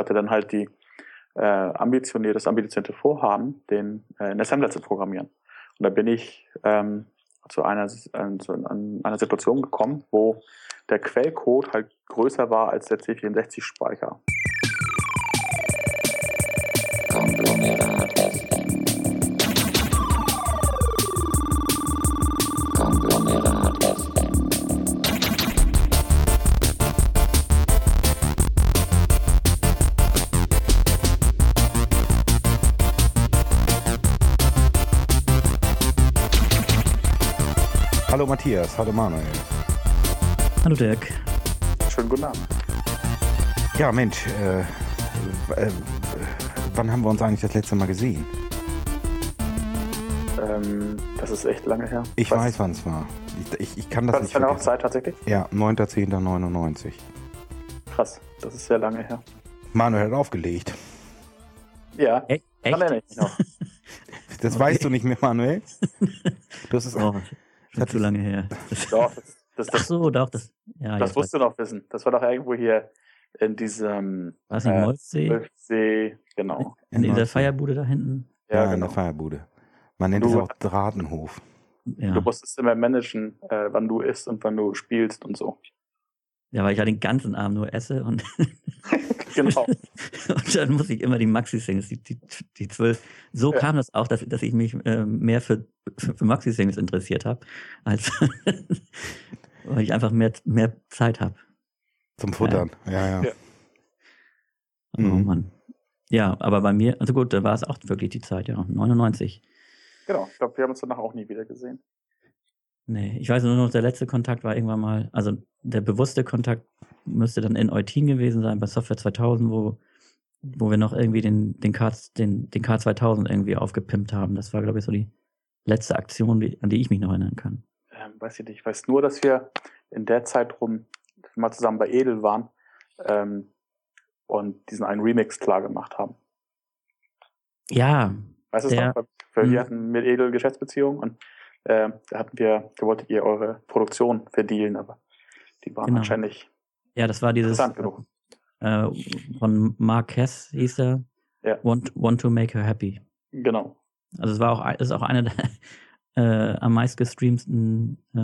hatte dann halt die äh, ambitionierte, das ambitionierte Vorhaben, den äh, in Assembler zu programmieren. Und da bin ich ähm, zu einer, äh, zu einer Situation gekommen, wo der Quellcode halt größer war als der C64-Speicher. Hallo Matthias, hallo Manuel. Hallo Dirk. Schönen guten Abend. Ja, Mensch, äh, äh, wann haben wir uns eigentlich das letzte Mal gesehen? Ähm, das ist echt lange her. Ich Was? weiß, wann es war. Ich, ich, ich, kann das Was nicht. Was ist deine Hochzeit tatsächlich? Ja, 9.10.99. Krass, das ist sehr lange her. Manuel hat aufgelegt. Ja, e echt? Kann er nicht noch. Das okay. weißt du nicht mehr, Manuel. Das ist oh, schon zu lange her. Doch, das, das, das, Ach so, doch, das. Ja, das musst du noch wissen. Das war doch irgendwo hier in diesem Was in? Äh, Molfsee, genau. In, in dieser Feierbude da hinten? Ja, ja genau. in der Feierbude. Man nennt es auch Dratenhof. Ja. Du musstest immer managen, äh, wann du isst und wann du spielst und so. Ja, weil ich ja den ganzen Abend nur esse und genau. und dann muss ich immer die Maxi-Singles, die, die, die zwölf. So ja. kam das auch, dass, dass ich mich äh, mehr für, für, für Maxi-Singles interessiert habe, als weil ich einfach mehr, mehr Zeit habe. Zum Futtern, ja, ja. ja. Oh mhm. Mann. Ja, aber bei mir, also gut, da war es auch wirklich die Zeit, ja, 99. Genau, ich glaube, wir haben uns danach auch nie wieder gesehen. Nee, ich weiß nur noch, der letzte Kontakt war irgendwann mal, also der bewusste Kontakt müsste dann in Eutin gewesen sein, bei Software 2000, wo, wo wir noch irgendwie den, den, K, den, den K2000 irgendwie aufgepimpt haben. Das war, glaube ich, so die letzte Aktion, die, an die ich mich noch erinnern kann. Ähm, weiß ich nicht, ich weiß nur, dass wir in der Zeit rum mal zusammen bei Edel waren ähm, und diesen einen Remix klar gemacht haben. Ja. Weißt du wir hm. hatten mit Edel Geschäftsbeziehungen und äh, da hatten wir, da wolltet ihr eure Produktion verdealen, aber die waren genau. wahrscheinlich ja, das war dieses genug. Äh, von Marquez hieß er. Ja. Want, want to make her happy. Genau. Also es war auch, ist auch einer der äh, am meist gestreamten äh,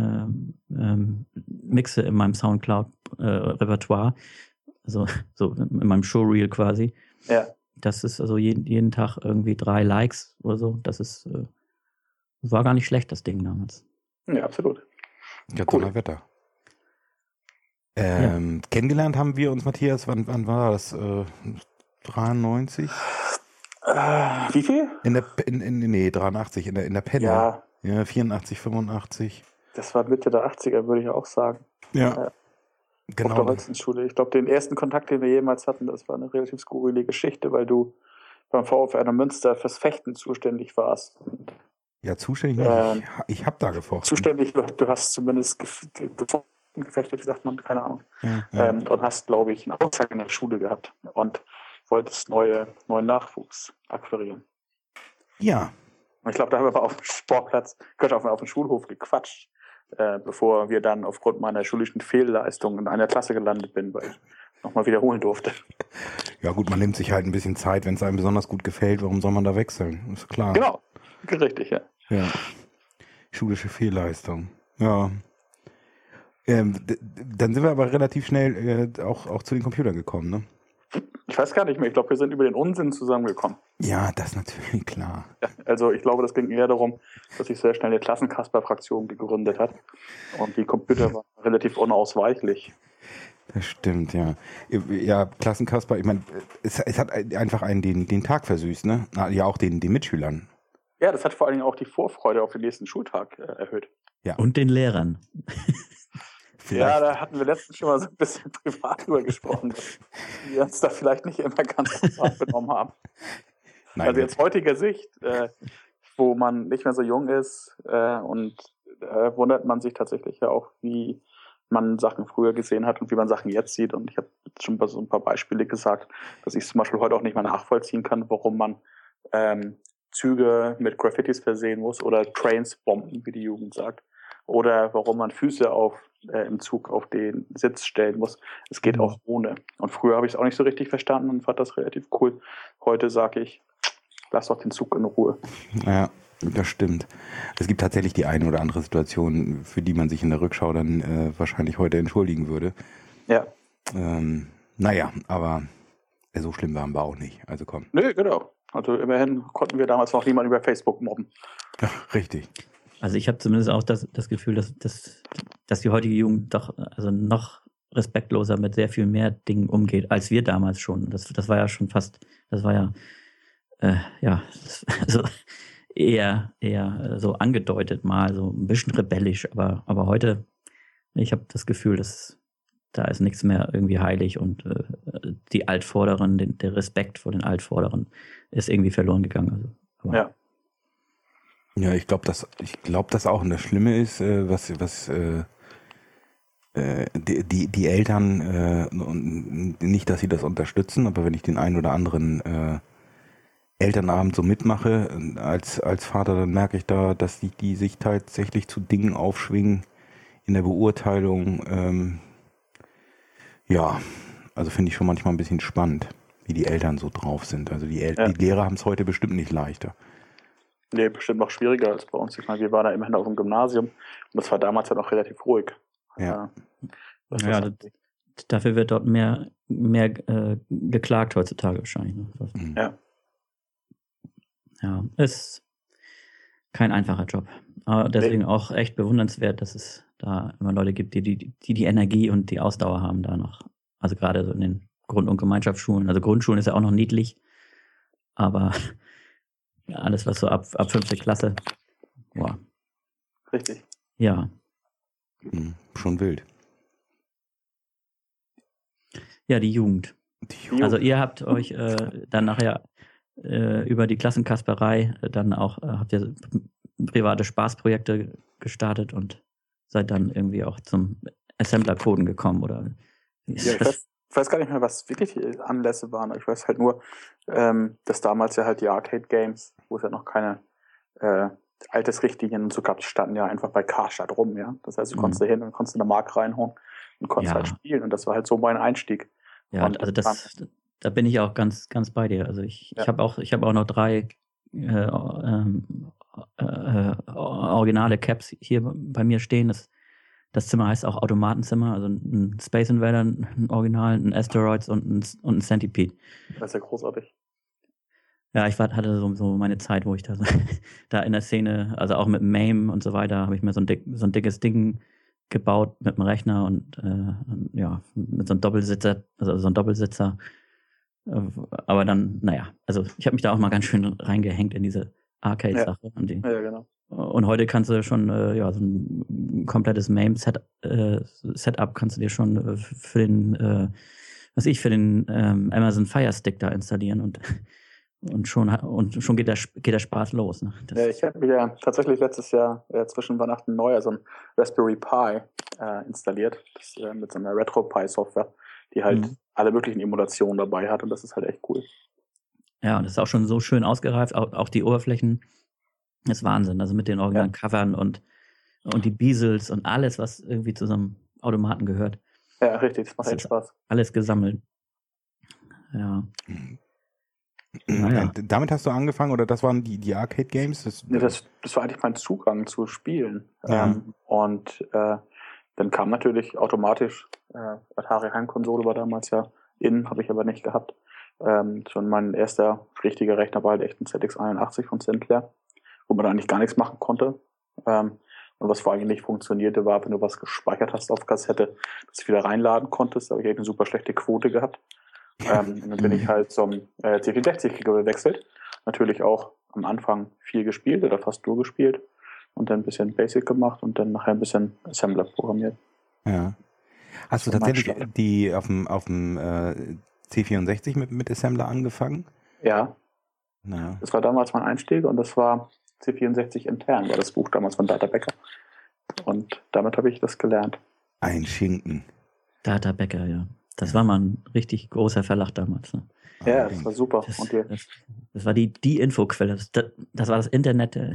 ähm, Mixe in meinem Soundcloud-Repertoire. Äh, also so in meinem Showreel quasi. Ja. Das ist also jeden, jeden Tag irgendwie drei Likes oder so. Das ist äh, war gar nicht schlecht, das Ding damals. Ja, absolut. Ja, cool. Wetter. Ähm, ja. Kennengelernt haben wir uns, Matthias, wann, wann war das? Äh, 93? Äh, wie viel? In der, in, in, nee, 83, in der, in der Penne. Ja. Ja, 84, 85. Das war Mitte der 80er, würde ich auch sagen. Ja. Äh, genau. Auf der Holzenschule. Ich glaube, den ersten Kontakt, den wir jemals hatten, das war eine relativ skurrile Geschichte, weil du beim VfR Münster fürs Fechten zuständig warst. Ja, zuständig. Ähm, ich, ich habe da gefochten. Zuständig, du hast zumindest gefochten, gefechtet, sagt man, keine Ahnung. Ja, ja. Ähm, und hast, glaube ich, einen Auftrag in der Schule gehabt und wolltest neue, neuen Nachwuchs akquirieren. Ja. Und ich glaube, da haben wir auf dem Sportplatz, Gott, auf, auf dem Schulhof gequatscht, äh, bevor wir dann aufgrund meiner schulischen Fehlleistung in einer Klasse gelandet bin, weil ich nochmal wiederholen durfte. Ja gut, man nimmt sich halt ein bisschen Zeit, wenn es einem besonders gut gefällt, warum soll man da wechseln? Ist klar. Genau, richtig, ja. Ja. Schulische Fehlleistung. Ja. Ähm, dann sind wir aber relativ schnell äh, auch, auch zu den Computern gekommen, ne? Ich weiß gar nicht mehr. Ich glaube, wir sind über den Unsinn zusammengekommen. Ja, das ist natürlich klar. Ja, also ich glaube, das ging eher darum, dass sich sehr schnell eine Klassenkasper-Fraktion gegründet hat. Und die Computer waren relativ unausweichlich. Das stimmt, ja. Ja, Klassenkasper, ich meine, es, es, hat einfach einen den, den Tag versüßt, ne? Ja, auch den, den Mitschülern. Ja, das hat vor allen Dingen auch die Vorfreude auf den nächsten Schultag äh, erhöht. Ja. Und den Lehrern. Ja, da hatten wir letztens schon mal so ein bisschen privat drüber gesprochen, dass wir uns da vielleicht nicht immer ganz gut abgenommen haben. Nein, also jetzt heutiger Sicht, äh, wo man nicht mehr so jung ist äh, und äh, wundert man sich tatsächlich ja auch, wie man Sachen früher gesehen hat und wie man Sachen jetzt sieht. Und ich habe schon so ein paar Beispiele gesagt, dass ich zum Beispiel heute auch nicht mehr nachvollziehen kann, warum man ähm, Züge mit Graffitis versehen muss oder Trains bomben, wie die Jugend sagt. Oder warum man Füße auf äh, im Zug auf den Sitz stellen muss. Es geht mhm. auch ohne. Und früher habe ich es auch nicht so richtig verstanden und fand das relativ cool. Heute sage ich, lass doch den Zug in Ruhe. Ja, das stimmt. Es gibt tatsächlich die eine oder andere Situation, für die man sich in der Rückschau dann äh, wahrscheinlich heute entschuldigen würde. Ja. Ähm, naja, aber so schlimm waren wir auch nicht. Also komm. Nö, genau. Also immerhin konnten wir damals noch niemanden über Facebook mobben. Ja, richtig. Also ich habe zumindest auch das, das Gefühl, dass, dass, dass die heutige Jugend doch also noch respektloser mit sehr viel mehr Dingen umgeht, als wir damals schon. Das, das war ja schon fast, das war ja, äh, ja, also eher, eher so angedeutet mal, so ein bisschen rebellisch, aber, aber heute, ich habe das Gefühl, dass da ist nichts mehr irgendwie heilig und äh, die Altvorderen, den, der Respekt vor den Altvorderen ist irgendwie verloren gegangen. Also, ja. Ja, ich glaube, dass ich glaube, dass auch das Schlimme ist, äh, was was äh, äh, die, die die Eltern äh, nicht, dass sie das unterstützen, aber wenn ich den einen oder anderen äh, Elternabend so mitmache als als Vater, dann merke ich da, dass die die sich tatsächlich zu Dingen aufschwingen in der Beurteilung. Ähm, ja, also finde ich schon manchmal ein bisschen spannend, wie die Eltern so drauf sind. Also die, El ja. die Lehrer haben es heute bestimmt nicht leichter. Nee, bestimmt noch schwieriger als bei uns. Ich meine, wir waren da immerhin auf dem Gymnasium und das war damals ja noch relativ ruhig. Ja. ja, das, dafür wird dort mehr, mehr äh, geklagt heutzutage wahrscheinlich. Ne? Mhm. Ja. Ja, ist kein einfacher Job. Aber deswegen nee. auch echt bewundernswert, dass es da immer Leute gibt, die die, die die Energie und die Ausdauer haben da noch. Also gerade so in den Grund- und Gemeinschaftsschulen. Also Grundschulen ist ja auch noch niedlich, aber ja, alles, was so ab, ab fünfte Klasse. Boah. Richtig. Ja. Hm, schon wild. Ja, die Jugend. die Jugend. Also ihr habt euch äh, dann nachher äh, über die Klassenkasperei äh, dann auch, äh, habt ihr private Spaßprojekte gestartet und seid dann irgendwie auch zum Assembler-Coden gekommen, oder? Ja, ich weiß, ich weiß gar nicht mehr, was wirklich die Anlässe waren. Ich weiß halt nur, ähm, dass damals ja halt die Arcade-Games, wo es ja noch keine äh, altes Richtlinien und so gab, die standen ja einfach bei Karstadt rum, ja. Das heißt, du mhm. konntest da hin und konntest in der Mark reinhauen und konntest ja. halt spielen. Und das war halt so mein Einstieg. Ja, und also das, da bin ich auch ganz, ganz bei dir. Also ich, ja. ich habe auch, ich habe auch noch drei äh, ähm, äh, äh, originale Caps hier bei mir stehen. Das das Zimmer heißt auch Automatenzimmer, also ein Space Invader, ein Original, ein Asteroids und ein, und ein Centipede. Das ist ja großartig. Ja, ich hatte so, so meine Zeit, wo ich da, da in der Szene, also auch mit MAME und so weiter, habe ich mir so ein, dick, so ein dickes Ding gebaut mit dem Rechner und äh, ja, mit so einem Doppelsitzer, also so ein Doppelsitzer. Äh, aber dann, naja, also ich habe mich da auch mal ganz schön reingehängt in diese Arcade-Sache. Ja. Die, ja, genau. Und heute kannst du schon äh, ja, so ein komplettes MAME-Setup äh, Setup kannst du dir schon äh, für den, äh, was ich, für den ähm, Amazon Fire Stick da installieren und und schon und schon geht der geht der Spaß los. Ne? ja, ich habe mir ja tatsächlich letztes Jahr äh, zwischen Weihnachten und Neujahr so ein Raspberry Pi äh, installiert, das, äh, mit so einer RetroPie Software, die halt mhm. Alle möglichen Emulationen dabei hat und das ist halt echt cool. Ja, und das ist auch schon so schön ausgereift, auch, auch die Oberflächen das ist Wahnsinn. Also mit den originalen ja. Covern und, und die Beasels und alles, was irgendwie zu so einem Automaten gehört. Ja, richtig, das macht echt Spaß. Alles gesammelt. Ja. Naja. Damit hast du angefangen oder das waren die, die Arcade Games? Das, ja, das, das war eigentlich mein Zugang zu Spielen. Ja. Ähm, und äh, dann kam natürlich automatisch äh, Atari Heimkonsole war damals ja in, habe ich aber nicht gehabt. Ähm, schon mein erster richtiger Rechner war halt echt ein ZX81 von Sinclair wo man eigentlich gar nichts machen konnte. Ähm, und was vor allem nicht funktionierte, war, wenn du was gespeichert hast auf Kassette, dass du wieder reinladen konntest. Da habe ich eine super schlechte Quote gehabt. Ähm, und dann bin ich halt zum äh, C64 gewechselt. Natürlich auch am Anfang viel gespielt oder fast nur gespielt und dann ein bisschen Basic gemacht und dann nachher ein bisschen Assembler programmiert. Ja. Hast du tatsächlich die auf dem, auf dem äh, C64 mit, mit Assembler angefangen? Ja. ja. Das war damals mein Einstieg und das war C64 intern, war das Buch damals von Data Becker. Und damit habe ich das gelernt. Ein Schinken. Data Becker, ja. Das war mal ein richtig großer Verlag damals. Ne? Ja, das war super. Das, das, das war die, die Infoquelle. Das, das, war das Internet der,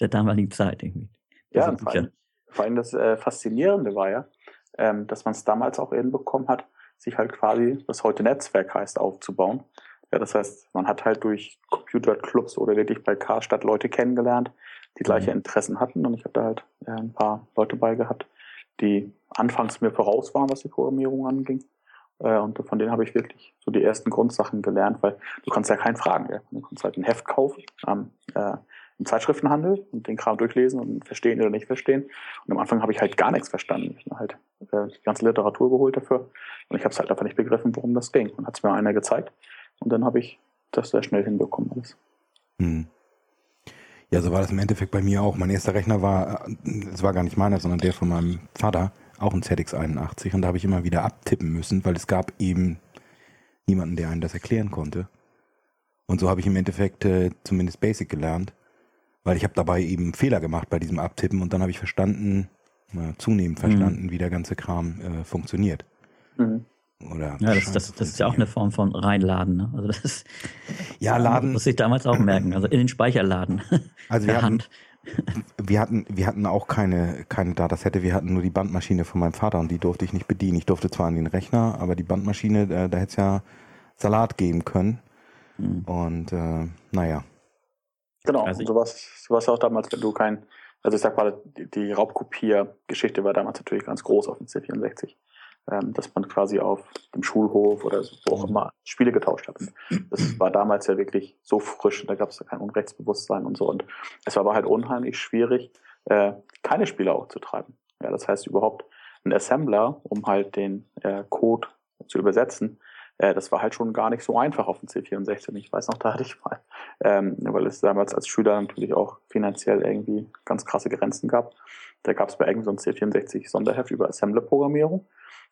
der damaligen Zeit irgendwie. Das ja, vor allem, vor allem das äh, Faszinierende war ja, ähm, dass man es damals auch hinbekommen hat, sich halt quasi, was heute Netzwerk heißt, aufzubauen. Ja, das heißt, man hat halt durch Computerclubs oder wirklich bei Karstadt Leute kennengelernt, die gleiche mhm. Interessen hatten. Und ich habe da halt äh, ein paar Leute bei gehabt, die anfangs mir voraus waren, was die Programmierung anging. Äh, und von denen habe ich wirklich so die ersten Grundsachen gelernt, weil du kannst ja keinen fragen. Ja? Du kannst halt ein Heft kaufen ähm, äh, im Zeitschriftenhandel und den Kram durchlesen und verstehen oder nicht verstehen. Und am Anfang habe ich halt gar nichts verstanden. Ich habe halt äh, die ganze Literatur geholt dafür und ich habe es halt einfach nicht begriffen, worum das ging. Und hat es mir einer gezeigt und dann habe ich das sehr schnell hinbekommen alles. Hm. Ja, so war das im Endeffekt bei mir auch. Mein erster Rechner war, es war gar nicht meiner, sondern der von meinem Vater, auch ein ZX81 und da habe ich immer wieder abtippen müssen, weil es gab eben niemanden, der einen das erklären konnte. Und so habe ich im Endeffekt äh, zumindest Basic gelernt, weil ich habe dabei eben Fehler gemacht bei diesem Abtippen und dann habe ich verstanden, äh, zunehmend verstanden, mhm. wie der ganze Kram äh, funktioniert. Mhm. Oder ja, das, das, das ist ja auch eine Form von reinladen. Ne? Also das ist, ja, laden. Muss ich damals auch merken. Also in den Speicher laden. Also wir hatten, wir hatten, wir hatten auch keine, keine Datasette. Wir hatten nur die Bandmaschine von meinem Vater und die durfte ich nicht bedienen. Ich durfte zwar an den Rechner, aber die Bandmaschine, da, da hätte es ja Salat geben können. Mhm. Und äh, naja. Genau, also und sowas, sowas auch damals, wenn du kein, also ich sag mal, die, die Raubkopiergeschichte war damals natürlich ganz groß auf dem C64 ähm, dass man quasi auf dem Schulhof oder wo auch immer Spiele getauscht hat. Und das war damals ja wirklich so frisch, da gab es ja kein Unrechtsbewusstsein und so. Und es war aber halt unheimlich schwierig, äh, keine Spiele auch zu treiben. Ja, das heißt überhaupt ein Assembler, um halt den äh, Code zu übersetzen, äh, das war halt schon gar nicht so einfach auf dem C64. Ich weiß noch, da hatte ich mal, ähm, weil es damals als Schüler natürlich auch finanziell irgendwie ganz krasse Grenzen gab. Da gab es bei irgendeinem so C64 Sonderheft über Assembler-Programmierung.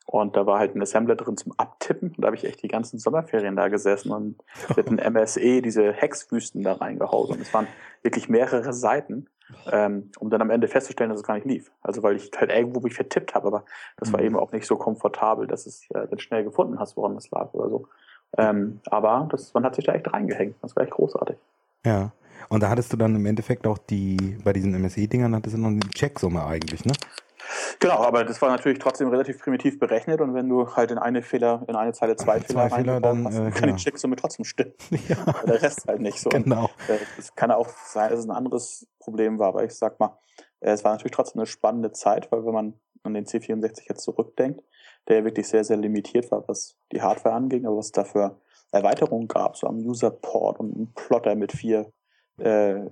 Und da war halt ein Assembler drin zum Abtippen. Und da habe ich echt die ganzen Sommerferien da gesessen und mit einem MSE diese Hexwüsten da reingehauen. Und es waren wirklich mehrere Seiten, ähm, um dann am Ende festzustellen, dass es gar nicht lief. Also weil ich halt irgendwo mich vertippt habe, aber das war mhm. eben auch nicht so komfortabel, dass es äh, dann schnell gefunden hast, woran es lag oder so. Ähm, aber das, man hat sich da echt reingehängt. Das war echt großartig. Ja. Und da hattest du dann im Endeffekt auch die, bei diesen MSE-Dingern hattest du noch die Checksumme eigentlich, ne? Genau, aber das war natürlich trotzdem relativ primitiv berechnet und wenn du halt in eine Fehler, in eine Zeile zwei, zwei Fehler, Fehler dann hast, äh, kann ja. die Checksumme trotzdem stimmen. Ja. Der Rest halt nicht so. Genau. Es äh, kann auch sein, dass es ein anderes Problem war, aber ich sag mal, äh, es war natürlich trotzdem eine spannende Zeit, weil wenn man an den C64 jetzt zurückdenkt, der ja wirklich sehr, sehr limitiert war, was die Hardware anging, aber was es dafür Erweiterungen gab, so am User-Port und einem Plotter mit vier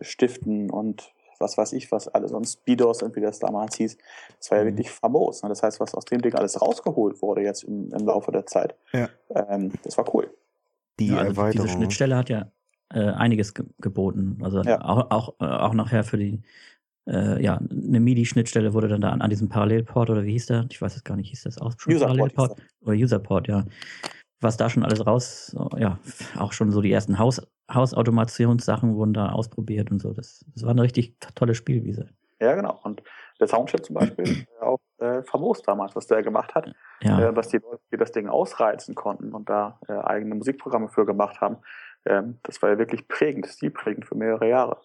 Stiften und was weiß ich, was alles, und Speedos und wie das damals hieß. Das war ja mhm. wirklich famos. Ne? Das heißt, was aus dem Ding alles rausgeholt wurde jetzt im, im Laufe der Zeit, ja. ähm, das war cool. Die ja, also Diese Schnittstelle hat ja äh, einiges ge geboten. Also ja. auch, auch, äh, auch nachher für die, äh, ja, eine MIDI-Schnittstelle wurde dann da an, an, diesem Parallelport oder wie hieß der? Ich weiß es gar nicht, hieß das auch schon Userport Parallelport? Oder Userport, ja. Was da schon alles raus, ja, auch schon so die ersten Haus, Hausautomationssachen wurden da ausprobiert und so. Das, das war eine richtig tolle Spielwiese. Ja, genau. Und der Soundchip zum Beispiel, auch äh, famos damals, was der gemacht hat, ja. äh, was die Leute, die das Ding ausreizen konnten und da äh, eigene Musikprogramme für gemacht haben, ähm, das war ja wirklich prägend, stilprägend für mehrere Jahre.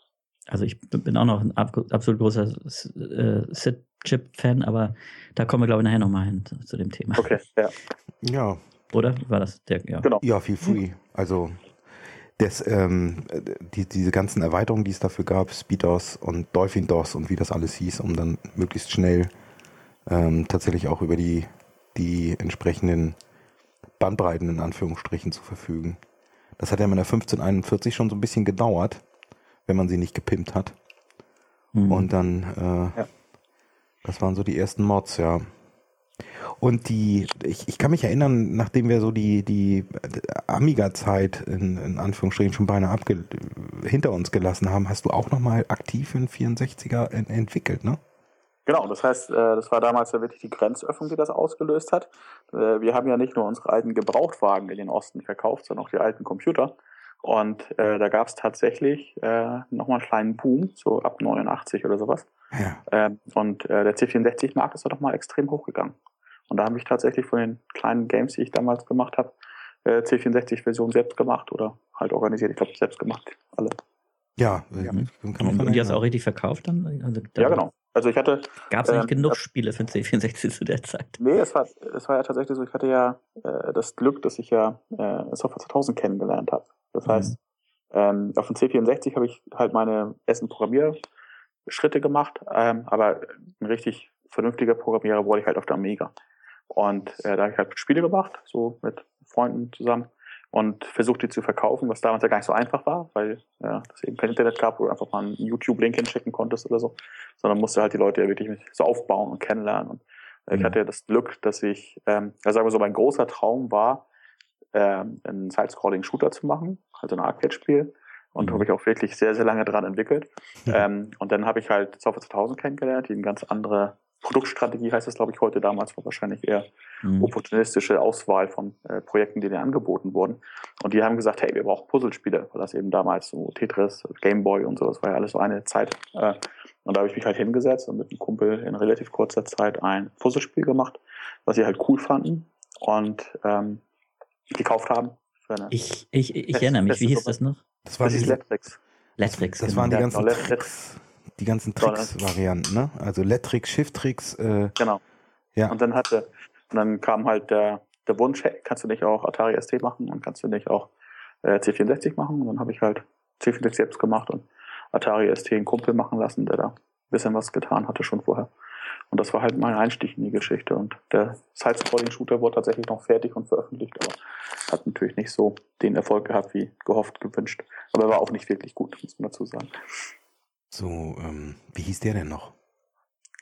Also ich bin auch noch ein absolut großer äh, SID-Chip-Fan, aber da kommen wir, glaube ich, nachher nochmal hin zu, zu, dem Thema. Okay, ja. Ja. Oder? War das der? Ja, genau. Ja, feel free. Also das, ähm, die, diese ganzen Erweiterungen, die es dafür gab, SpeedOS und Dolphin DOS und wie das alles hieß, um dann möglichst schnell ähm, tatsächlich auch über die, die entsprechenden Bandbreiten in Anführungsstrichen zu verfügen. Das hat ja mit der 1541 schon so ein bisschen gedauert, wenn man sie nicht gepimpt hat. Mhm. Und dann, äh, ja. das waren so die ersten Mods, ja. Und die, ich, ich kann mich erinnern, nachdem wir so die, die Amiga-Zeit in, in Anführungsstrichen schon beinahe abge, hinter uns gelassen haben, hast du auch nochmal aktiv einen 64er en, entwickelt, ne? Genau, das heißt, äh, das war damals ja wirklich die Grenzöffnung, die das ausgelöst hat. Äh, wir haben ja nicht nur unsere alten Gebrauchtwagen in den Osten verkauft, sondern auch die alten Computer. Und äh, da gab es tatsächlich äh, nochmal einen kleinen Boom, so ab 89 oder sowas. Ja. Ähm, und äh, der C64-Markt ist da doch mal extrem hochgegangen. Und da habe ich tatsächlich von den kleinen Games, die ich damals gemacht habe, äh, C64-Version selbst gemacht oder halt organisiert. Ich glaube, selbst gemacht, alle. Ja, ja. Kann man und die hast du auch richtig verkauft dann? Also, ja, genau. Also ich hatte. Gab es nicht ähm, genug Spiele für C64 zu der Zeit? Nee, es war, es war ja tatsächlich so, ich hatte ja äh, das Glück, dass ich ja äh, Software 2000 kennengelernt habe. Das mhm. heißt, ähm, auf dem C64 habe ich halt meine ersten Programmierschritte gemacht, ähm, aber ein richtig vernünftiger Programmierer wurde ich halt auf der Amiga. Und äh, da habe ich halt Spiele gemacht, so mit Freunden zusammen und versucht die zu verkaufen, was damals ja gar nicht so einfach war, weil ja, es eben kein Internet gab, wo du einfach mal einen YouTube-Link hinschicken konntest oder so, sondern musste halt die Leute ja wirklich so aufbauen und kennenlernen. Und äh, mhm. ich hatte ja das Glück, dass ich, ähm, ja sagen wir so, mein großer Traum war, ähm, einen Side-Scrolling-Shooter zu machen, also ein Arcade-Spiel. Und mhm. habe ich auch wirklich sehr, sehr lange dran entwickelt. ähm, und dann habe ich halt Software 2000 kennengelernt, die eine ganz andere Produktstrategie heißt es, glaube ich, heute. Damals war wahrscheinlich eher mhm. opportunistische Auswahl von äh, Projekten, die dir angeboten wurden. Und die haben gesagt, hey, wir brauchen Puzzlespiele, weil das eben damals so Tetris, Gameboy und so, das war ja alles so eine Zeit. Äh, und da habe ich mich halt hingesetzt und mit einem Kumpel in relativ kurzer Zeit ein Puzzlespiel gemacht, was sie halt cool fanden und ähm, gekauft haben. Ich, ich, ich erinnere mich, wie hieß das noch? Das war das die Letrix. Letrix. Das genau. waren die ganzen ja, genau, Tricks die ganzen Tricks-Varianten, ne? Also Let-Tricks, Shift-Tricks. Äh, genau. Ja. Und dann hatte, und dann kam halt der, der Wunsch, hey, kannst du nicht auch Atari ST machen und kannst du nicht auch äh, C64 machen? Und dann habe ich halt C64 selbst gemacht und Atari ST einen Kumpel machen lassen, der da ein bisschen was getan hatte schon vorher. Und das war halt mein Einstieg in die Geschichte. Und der Side-Scrolling-Shooter wurde tatsächlich noch fertig und veröffentlicht, aber hat natürlich nicht so den Erfolg gehabt, wie gehofft, gewünscht. Aber er war auch nicht wirklich gut, muss man dazu sagen. So, ähm, wie hieß der denn noch?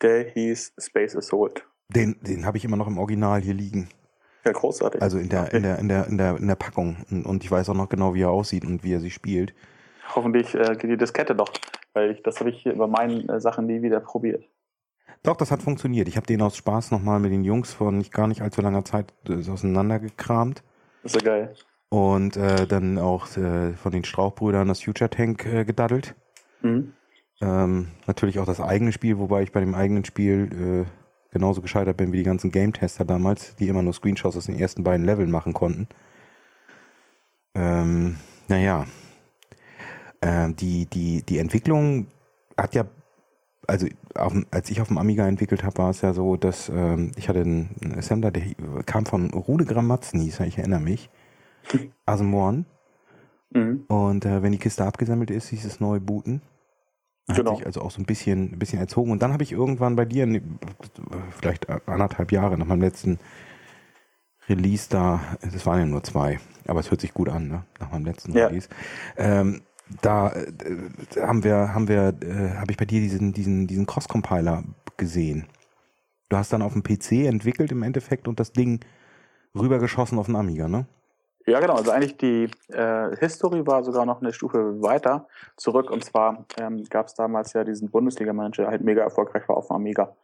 Der hieß Space Assault. Den, den habe ich immer noch im Original hier liegen. Ja, großartig. Also in der, in der, in der, in der, in der Packung. Und, und ich weiß auch noch genau, wie er aussieht und wie er sie spielt. Hoffentlich äh, geht die Diskette noch, weil ich, das habe ich über meinen äh, Sachen nie wieder probiert. Doch, das hat funktioniert. Ich habe den aus Spaß nochmal mit den Jungs von nicht gar nicht allzu langer Zeit äh, auseinandergekramt. Das ist ja geil. Und äh, dann auch äh, von den Strauchbrüdern das Future Tank äh, gedaddelt. Mhm. Ähm, natürlich auch das eigene Spiel, wobei ich bei dem eigenen Spiel äh, genauso gescheitert bin wie die ganzen Game-Tester damals, die immer nur Screenshots aus den ersten beiden Leveln machen konnten. Ähm, naja, ähm, die, die, die Entwicklung hat ja, also auf, als ich auf dem Amiga entwickelt habe, war es ja so, dass ähm, ich hatte einen, Assembler, der kam von Rude Gramatzen, ich erinnere mich, Asemorn. Mhm. Und äh, wenn die Kiste abgesammelt ist, hieß es neu booten. Hat genau. sich also auch so ein bisschen, ein bisschen erzogen. Und dann habe ich irgendwann bei dir, vielleicht anderthalb Jahre nach meinem letzten Release da, das waren ja nur zwei, aber es hört sich gut an, ne? nach meinem letzten ja. Release. Ähm, da äh, haben wir, haben wir, äh, habe ich bei dir diesen, diesen, diesen Cross-Compiler gesehen. Du hast dann auf dem PC entwickelt im Endeffekt und das Ding rübergeschossen auf den Amiga, ne? Ja, genau. Also eigentlich die äh, History war sogar noch eine Stufe weiter zurück. Und zwar ähm, gab es damals ja diesen Bundesliga-Manager, der halt mega erfolgreich war auf dem Amiga.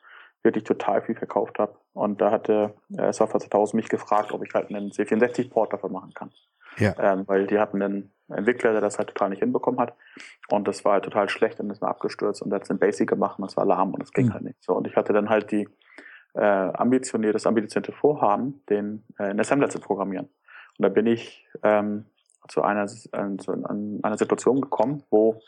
Wirklich total viel verkauft habe. Und da hatte äh, Software 2000 mich gefragt, ob ich halt einen C64-Port davon machen kann. Ja. Ähm, weil die hatten einen Entwickler, der das halt total nicht hinbekommen hat. Und das war halt total schlecht und ist mal abgestürzt und der hat es in Basic gemacht und es war lahm und es ging mhm. halt nicht. So, und ich hatte dann halt die äh, ambitioniert, das ambitionierte Vorhaben, den äh, in Assembler zu programmieren. Und da bin ich ähm, zu, einer, äh, zu einer Situation gekommen, wo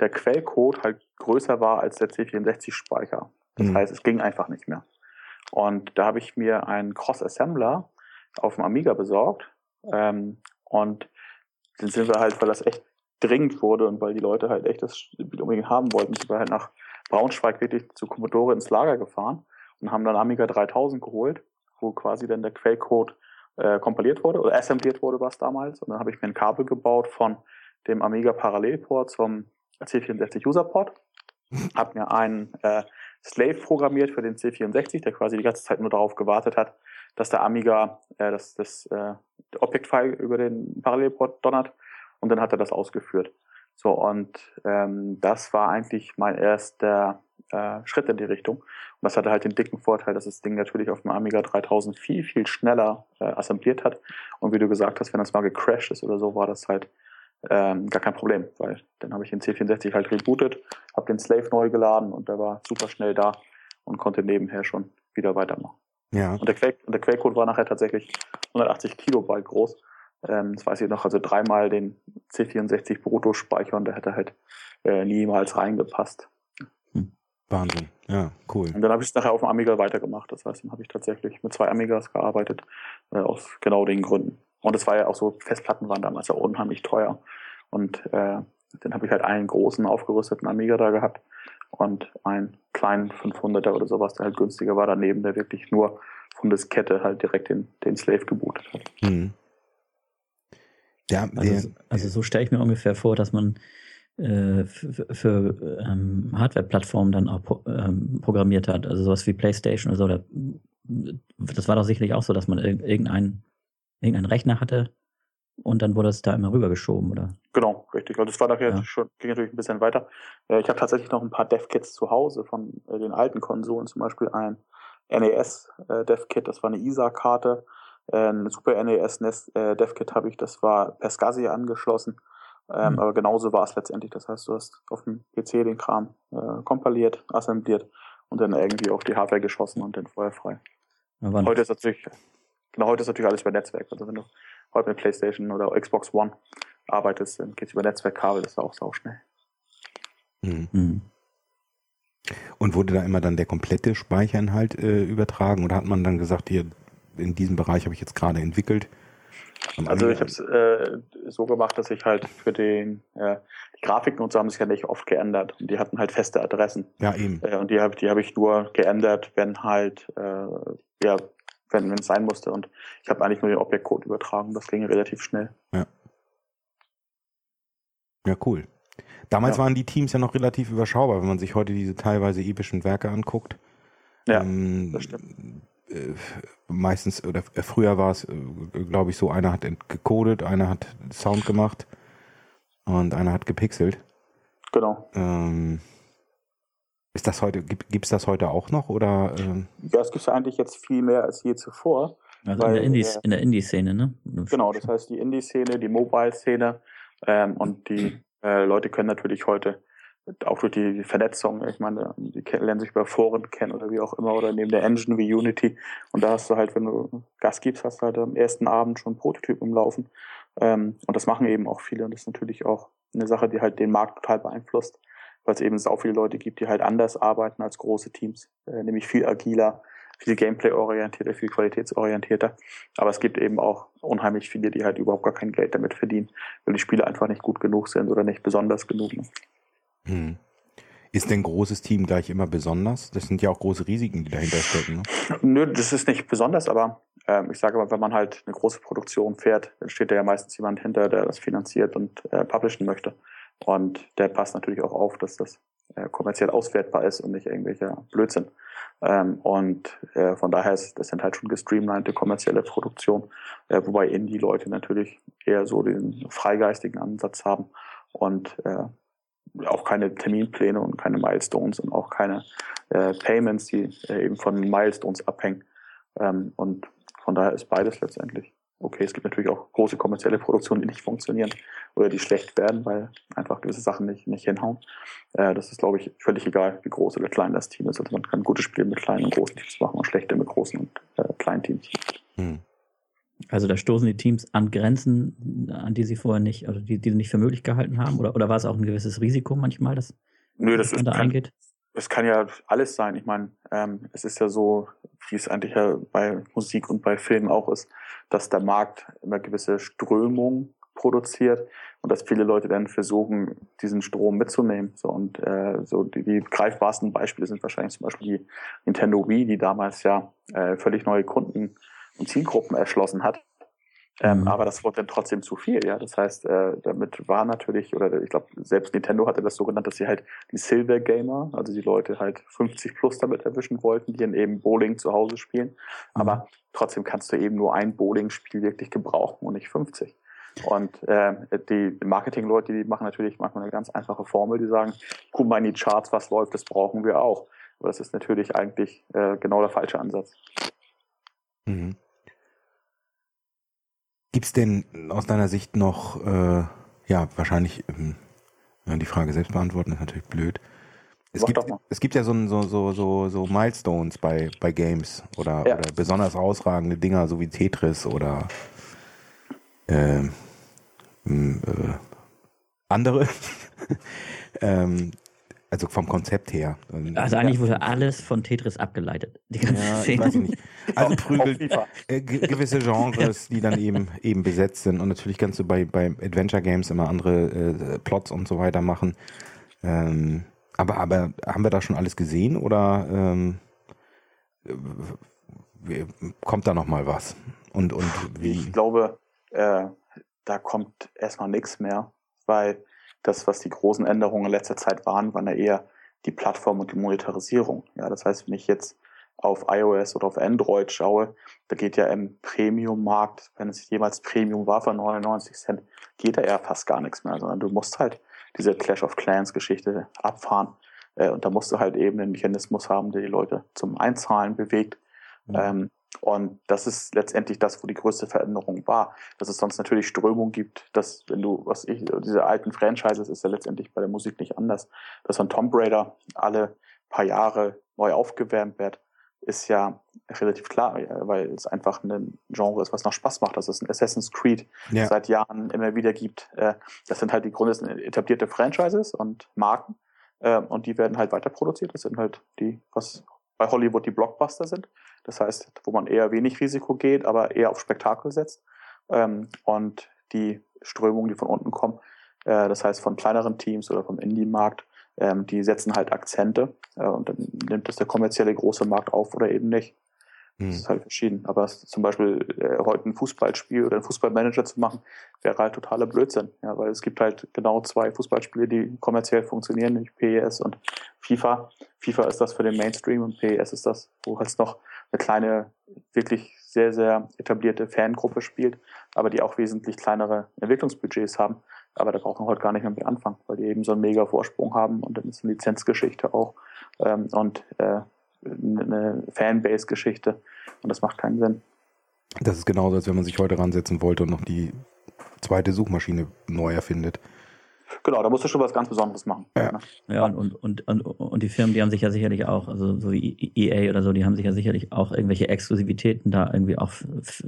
der Quellcode halt größer war als der C64-Speicher. Das mhm. heißt, es ging einfach nicht mehr. Und da habe ich mir einen Cross-Assembler auf dem Amiga besorgt. Ähm, und dann sind wir halt, weil das echt dringend wurde und weil die Leute halt echt das unbedingt haben wollten, sind wir halt nach Braunschweig wirklich zu Commodore ins Lager gefahren und haben dann Amiga 3000 geholt, wo quasi dann der Quellcode äh, kompiliert wurde oder assembliert wurde, war damals. Und dann habe ich mir ein Kabel gebaut von dem Amiga Parallelport zum C64 User. Habe mir einen äh, Slave programmiert für den C64, der quasi die ganze Zeit nur darauf gewartet hat, dass der Amiga äh, das, das äh, Object-File über den Parallelport donnert und dann hat er das ausgeführt. So, und ähm, das war eigentlich mein erster äh, Schritt in die Richtung. Und das hatte halt den dicken Vorteil, dass das Ding natürlich auf dem Amiga 3000 viel, viel schneller äh, assembliert hat. Und wie du gesagt hast, wenn das mal gecrashed ist oder so, war das halt ähm, gar kein Problem, weil dann habe ich den C64 halt rebootet, habe den Slave neu geladen und der war super schnell da und konnte nebenher schon wieder weitermachen. Ja. Und der, Quell, und der Quellcode war nachher tatsächlich 180 Kilobyte groß. Ähm, das weiß ich noch, also dreimal den C64 Bruttospeicher und der hätte halt äh, niemals reingepasst. Wahnsinn, ja, cool. Und dann habe ich es nachher auf dem Amiga weitergemacht. Das heißt, dann habe ich tatsächlich mit zwei Amigas gearbeitet, äh, aus genau den Gründen. Und es war ja auch so, Festplatten waren damals ja unheimlich teuer. Und äh, dann habe ich halt einen großen aufgerüsteten Amiga da gehabt und einen kleinen 500er oder sowas, der halt günstiger war daneben, der wirklich nur von Diskette halt direkt den, den Slave gebootet hat. Mhm. Ja, also, also so stelle ich mir ungefähr vor, dass man äh, für, für ähm, Hardware-Plattformen dann auch pro, ähm, programmiert hat, also sowas wie PlayStation oder so. Oder, das war doch sicherlich auch so, dass man irgendeinen irgendeinen Rechner hatte und dann wurde es da immer rübergeschoben, oder? Genau, richtig. Also das war nachher ja. schon, ging natürlich ein bisschen weiter. Äh, ich habe tatsächlich noch ein paar Dev-Kits zu Hause von äh, den alten Konsolen, zum Beispiel ein NES äh, Dev-Kit, das war eine ISA-Karte. Ein Super NES NES Dev-Kit habe ich, das war per SCSI angeschlossen. Ähm, mhm. Aber genauso war es letztendlich. Das heißt, du hast auf dem PC den Kram äh, kompiliert, assembliert und dann irgendwie auf die Hardware geschossen und dann feuerfrei. Heute ist natürlich, genau, heute ist natürlich alles über Netzwerk. Also wenn du heute mit PlayStation oder Xbox One arbeitest, dann geht es über Netzwerkkabel, das ist auch sau schnell. Mhm. mhm. Und wurde da immer dann der komplette Speicherinhalt äh, übertragen oder hat man dann gesagt, hier in diesem Bereich habe ich jetzt gerade entwickelt? Also ich habe es äh, so gemacht, dass ich halt für den äh, die Grafiken und so haben sich ja nicht oft geändert und die hatten halt feste Adressen. Ja eben. Äh, und die habe die hab ich nur geändert, wenn halt äh, ja wenn es sein musste. Und ich habe eigentlich nur den Objektcode übertragen. Das ging relativ schnell. Ja. Ja, cool. Damals ja. waren die Teams ja noch relativ überschaubar, wenn man sich heute diese teilweise epischen Werke anguckt. Ja, ähm, das stimmt. Äh, meistens, oder äh, früher war es, äh, glaube ich, so, einer hat gecodet, einer hat Sound gemacht und einer hat gepixelt. Genau. Ähm, ist das heute, gibt es das heute auch noch oder? Ähm? Ja, es gibt es eigentlich jetzt viel mehr als je zuvor. Also weil, in der Indie, Indie-Szene, ne? Genau, das heißt die Indie-Szene, die Mobile-Szene ähm, und die äh, Leute können natürlich heute auch durch die Vernetzung, ich meine, die lernen sich über Foren kennen oder wie auch immer oder neben der Engine wie Unity und da hast du halt, wenn du Gas gibst, hast du halt am ersten Abend schon Prototyp im Laufen ähm, und das machen eben auch viele und das ist natürlich auch eine Sache, die halt den Markt total beeinflusst weil es eben so viele Leute gibt, die halt anders arbeiten als große Teams, äh, nämlich viel agiler, viel Gameplay-orientierter, viel qualitätsorientierter. Aber es gibt eben auch unheimlich viele, die halt überhaupt gar kein Geld damit verdienen, weil die Spiele einfach nicht gut genug sind oder nicht besonders genug. Hm. Ist denn großes Team gleich immer besonders? Das sind ja auch große Risiken, die dahinter stecken. Ne? Nö, das ist nicht besonders, aber ähm, ich sage mal, wenn man halt eine große Produktion fährt, dann steht da ja meistens jemand hinter, der das finanziert und äh, publishen möchte. Und der passt natürlich auch auf, dass das äh, kommerziell auswertbar ist und nicht irgendwelcher Blödsinn. Ähm, und äh, von daher ist das sind halt schon gestreamlinete kommerzielle Produktion, äh, wobei Indie-Leute natürlich eher so den freigeistigen Ansatz haben und äh, auch keine Terminpläne und keine Milestones und auch keine äh, Payments, die äh, eben von Milestones abhängen. Ähm, und von daher ist beides letztendlich okay. Es gibt natürlich auch große kommerzielle Produktionen, die nicht funktionieren oder die schlecht werden, weil einfach gewisse Sachen nicht, nicht hinhauen. Äh, das ist, glaube ich, völlig egal, wie groß oder klein das Team ist. Also man kann gute Spiele mit kleinen und großen Teams machen und schlechte mit großen und äh, kleinen Teams. Hm. Also da stoßen die Teams an Grenzen, an die sie vorher nicht, also die, die sie nicht für möglich gehalten haben? Oder, oder war es auch ein gewisses Risiko manchmal, dass Nö, das, ist, da eingeht? es kann ja alles sein. Ich meine, ähm, es ist ja so, wie es eigentlich ja bei Musik und bei Filmen auch ist, dass der Markt immer gewisse Strömungen produziert und dass viele Leute dann versuchen, diesen Strom mitzunehmen. So und äh, so die, die greifbarsten Beispiele sind wahrscheinlich zum Beispiel die Nintendo Wii, die damals ja äh, völlig neue Kunden und Zielgruppen erschlossen hat ähm, mhm. Aber das wurde dann trotzdem zu viel, ja. Das heißt, äh, damit war natürlich, oder ich glaube, selbst Nintendo hatte das so genannt, dass sie halt die Silver Gamer, also die Leute halt 50 plus damit erwischen wollten, die dann eben Bowling zu Hause spielen. Mhm. Aber trotzdem kannst du eben nur ein Bowling-Spiel wirklich gebrauchen und nicht 50. Und äh, die Marketing-Leute, die machen natürlich manchmal eine ganz einfache Formel, die sagen, guck mal in die Charts, was läuft, das brauchen wir auch. Aber das ist natürlich eigentlich äh, genau der falsche Ansatz. Mhm. Gibt es denn aus deiner Sicht noch, äh, ja, wahrscheinlich, ähm, die Frage selbst beantworten ist natürlich blöd. Es gibt, es gibt ja so, so, so, so, so Milestones bei, bei Games oder, ja. oder besonders ausragende Dinger, so wie Tetris oder äh, äh, andere. ähm, Also vom Konzept her. Also eigentlich wurde alles von Tetris abgeleitet. Die ganze ja, Szene. Weiß ich nicht. Also Prügel, äh, gewisse Genres, die dann eben eben besetzt sind und natürlich kannst du bei, bei Adventure Games immer andere äh, Plots und so weiter machen. Ähm, aber, aber haben wir da schon alles gesehen oder ähm, kommt da noch mal was? Und, und wie? Ich glaube, äh, da kommt erstmal nichts mehr, weil das, was die großen Änderungen in letzter Zeit waren, waren ja eher die Plattform und die Monetarisierung. Ja, das heißt, wenn ich jetzt auf iOS oder auf Android schaue, da geht ja im Premium-Markt, wenn es jemals Premium war für 99 Cent, geht da eher fast gar nichts mehr, sondern du musst halt diese Clash of Clans-Geschichte abfahren. Äh, und da musst du halt eben einen Mechanismus haben, der die Leute zum Einzahlen bewegt. Mhm. Und das ist letztendlich das, wo die größte Veränderung war. Dass es sonst natürlich Strömung gibt, dass, wenn du, was ich, diese alten Franchises ist ja letztendlich bei der Musik nicht anders, dass ein Tomb Raider alle paar Jahre neu aufgewärmt wird, ist ja relativ klar, weil es einfach ein Genre ist, was noch Spaß macht. Das ist ein Assassin's Creed ja. seit Jahren immer wieder gibt. Äh, das sind halt die Grunde sind etablierte Franchises und Marken äh, und die werden halt weiter produziert. Das sind halt die, was bei Hollywood die Blockbuster sind. Das heißt, wo man eher wenig Risiko geht, aber eher auf Spektakel setzt. Ähm, und die Strömungen, die von unten kommen, äh, das heißt von kleineren Teams oder vom Indie-Markt, ähm, die setzen halt Akzente äh, und dann nimmt das der kommerzielle große Markt auf oder eben nicht. Das hm. ist halt verschieden. Aber zum Beispiel äh, heute ein Fußballspiel oder ein Fußballmanager zu machen, wäre halt totaler Blödsinn. Ja, weil es gibt halt genau zwei Fußballspiele, die kommerziell funktionieren, nämlich PES und FIFA. FIFA ist das für den Mainstream und PES ist das, wo halt noch eine kleine, wirklich sehr, sehr etablierte Fangruppe spielt, aber die auch wesentlich kleinere Entwicklungsbudgets haben. Aber da braucht man heute gar nicht mehr mit anfangen, weil die eben so einen mega Vorsprung haben und dann ist eine Lizenzgeschichte auch ähm, und äh, eine Fanbase-Geschichte und das macht keinen Sinn. Das ist genauso, als wenn man sich heute ransetzen wollte und noch die zweite Suchmaschine neu erfindet. Genau, da musst du schon was ganz Besonderes machen. Ja, ja und, und, und, und die Firmen, die haben sich ja sicherlich auch, also so wie EA oder so, die haben sich ja sicherlich auch irgendwelche Exklusivitäten da irgendwie auch,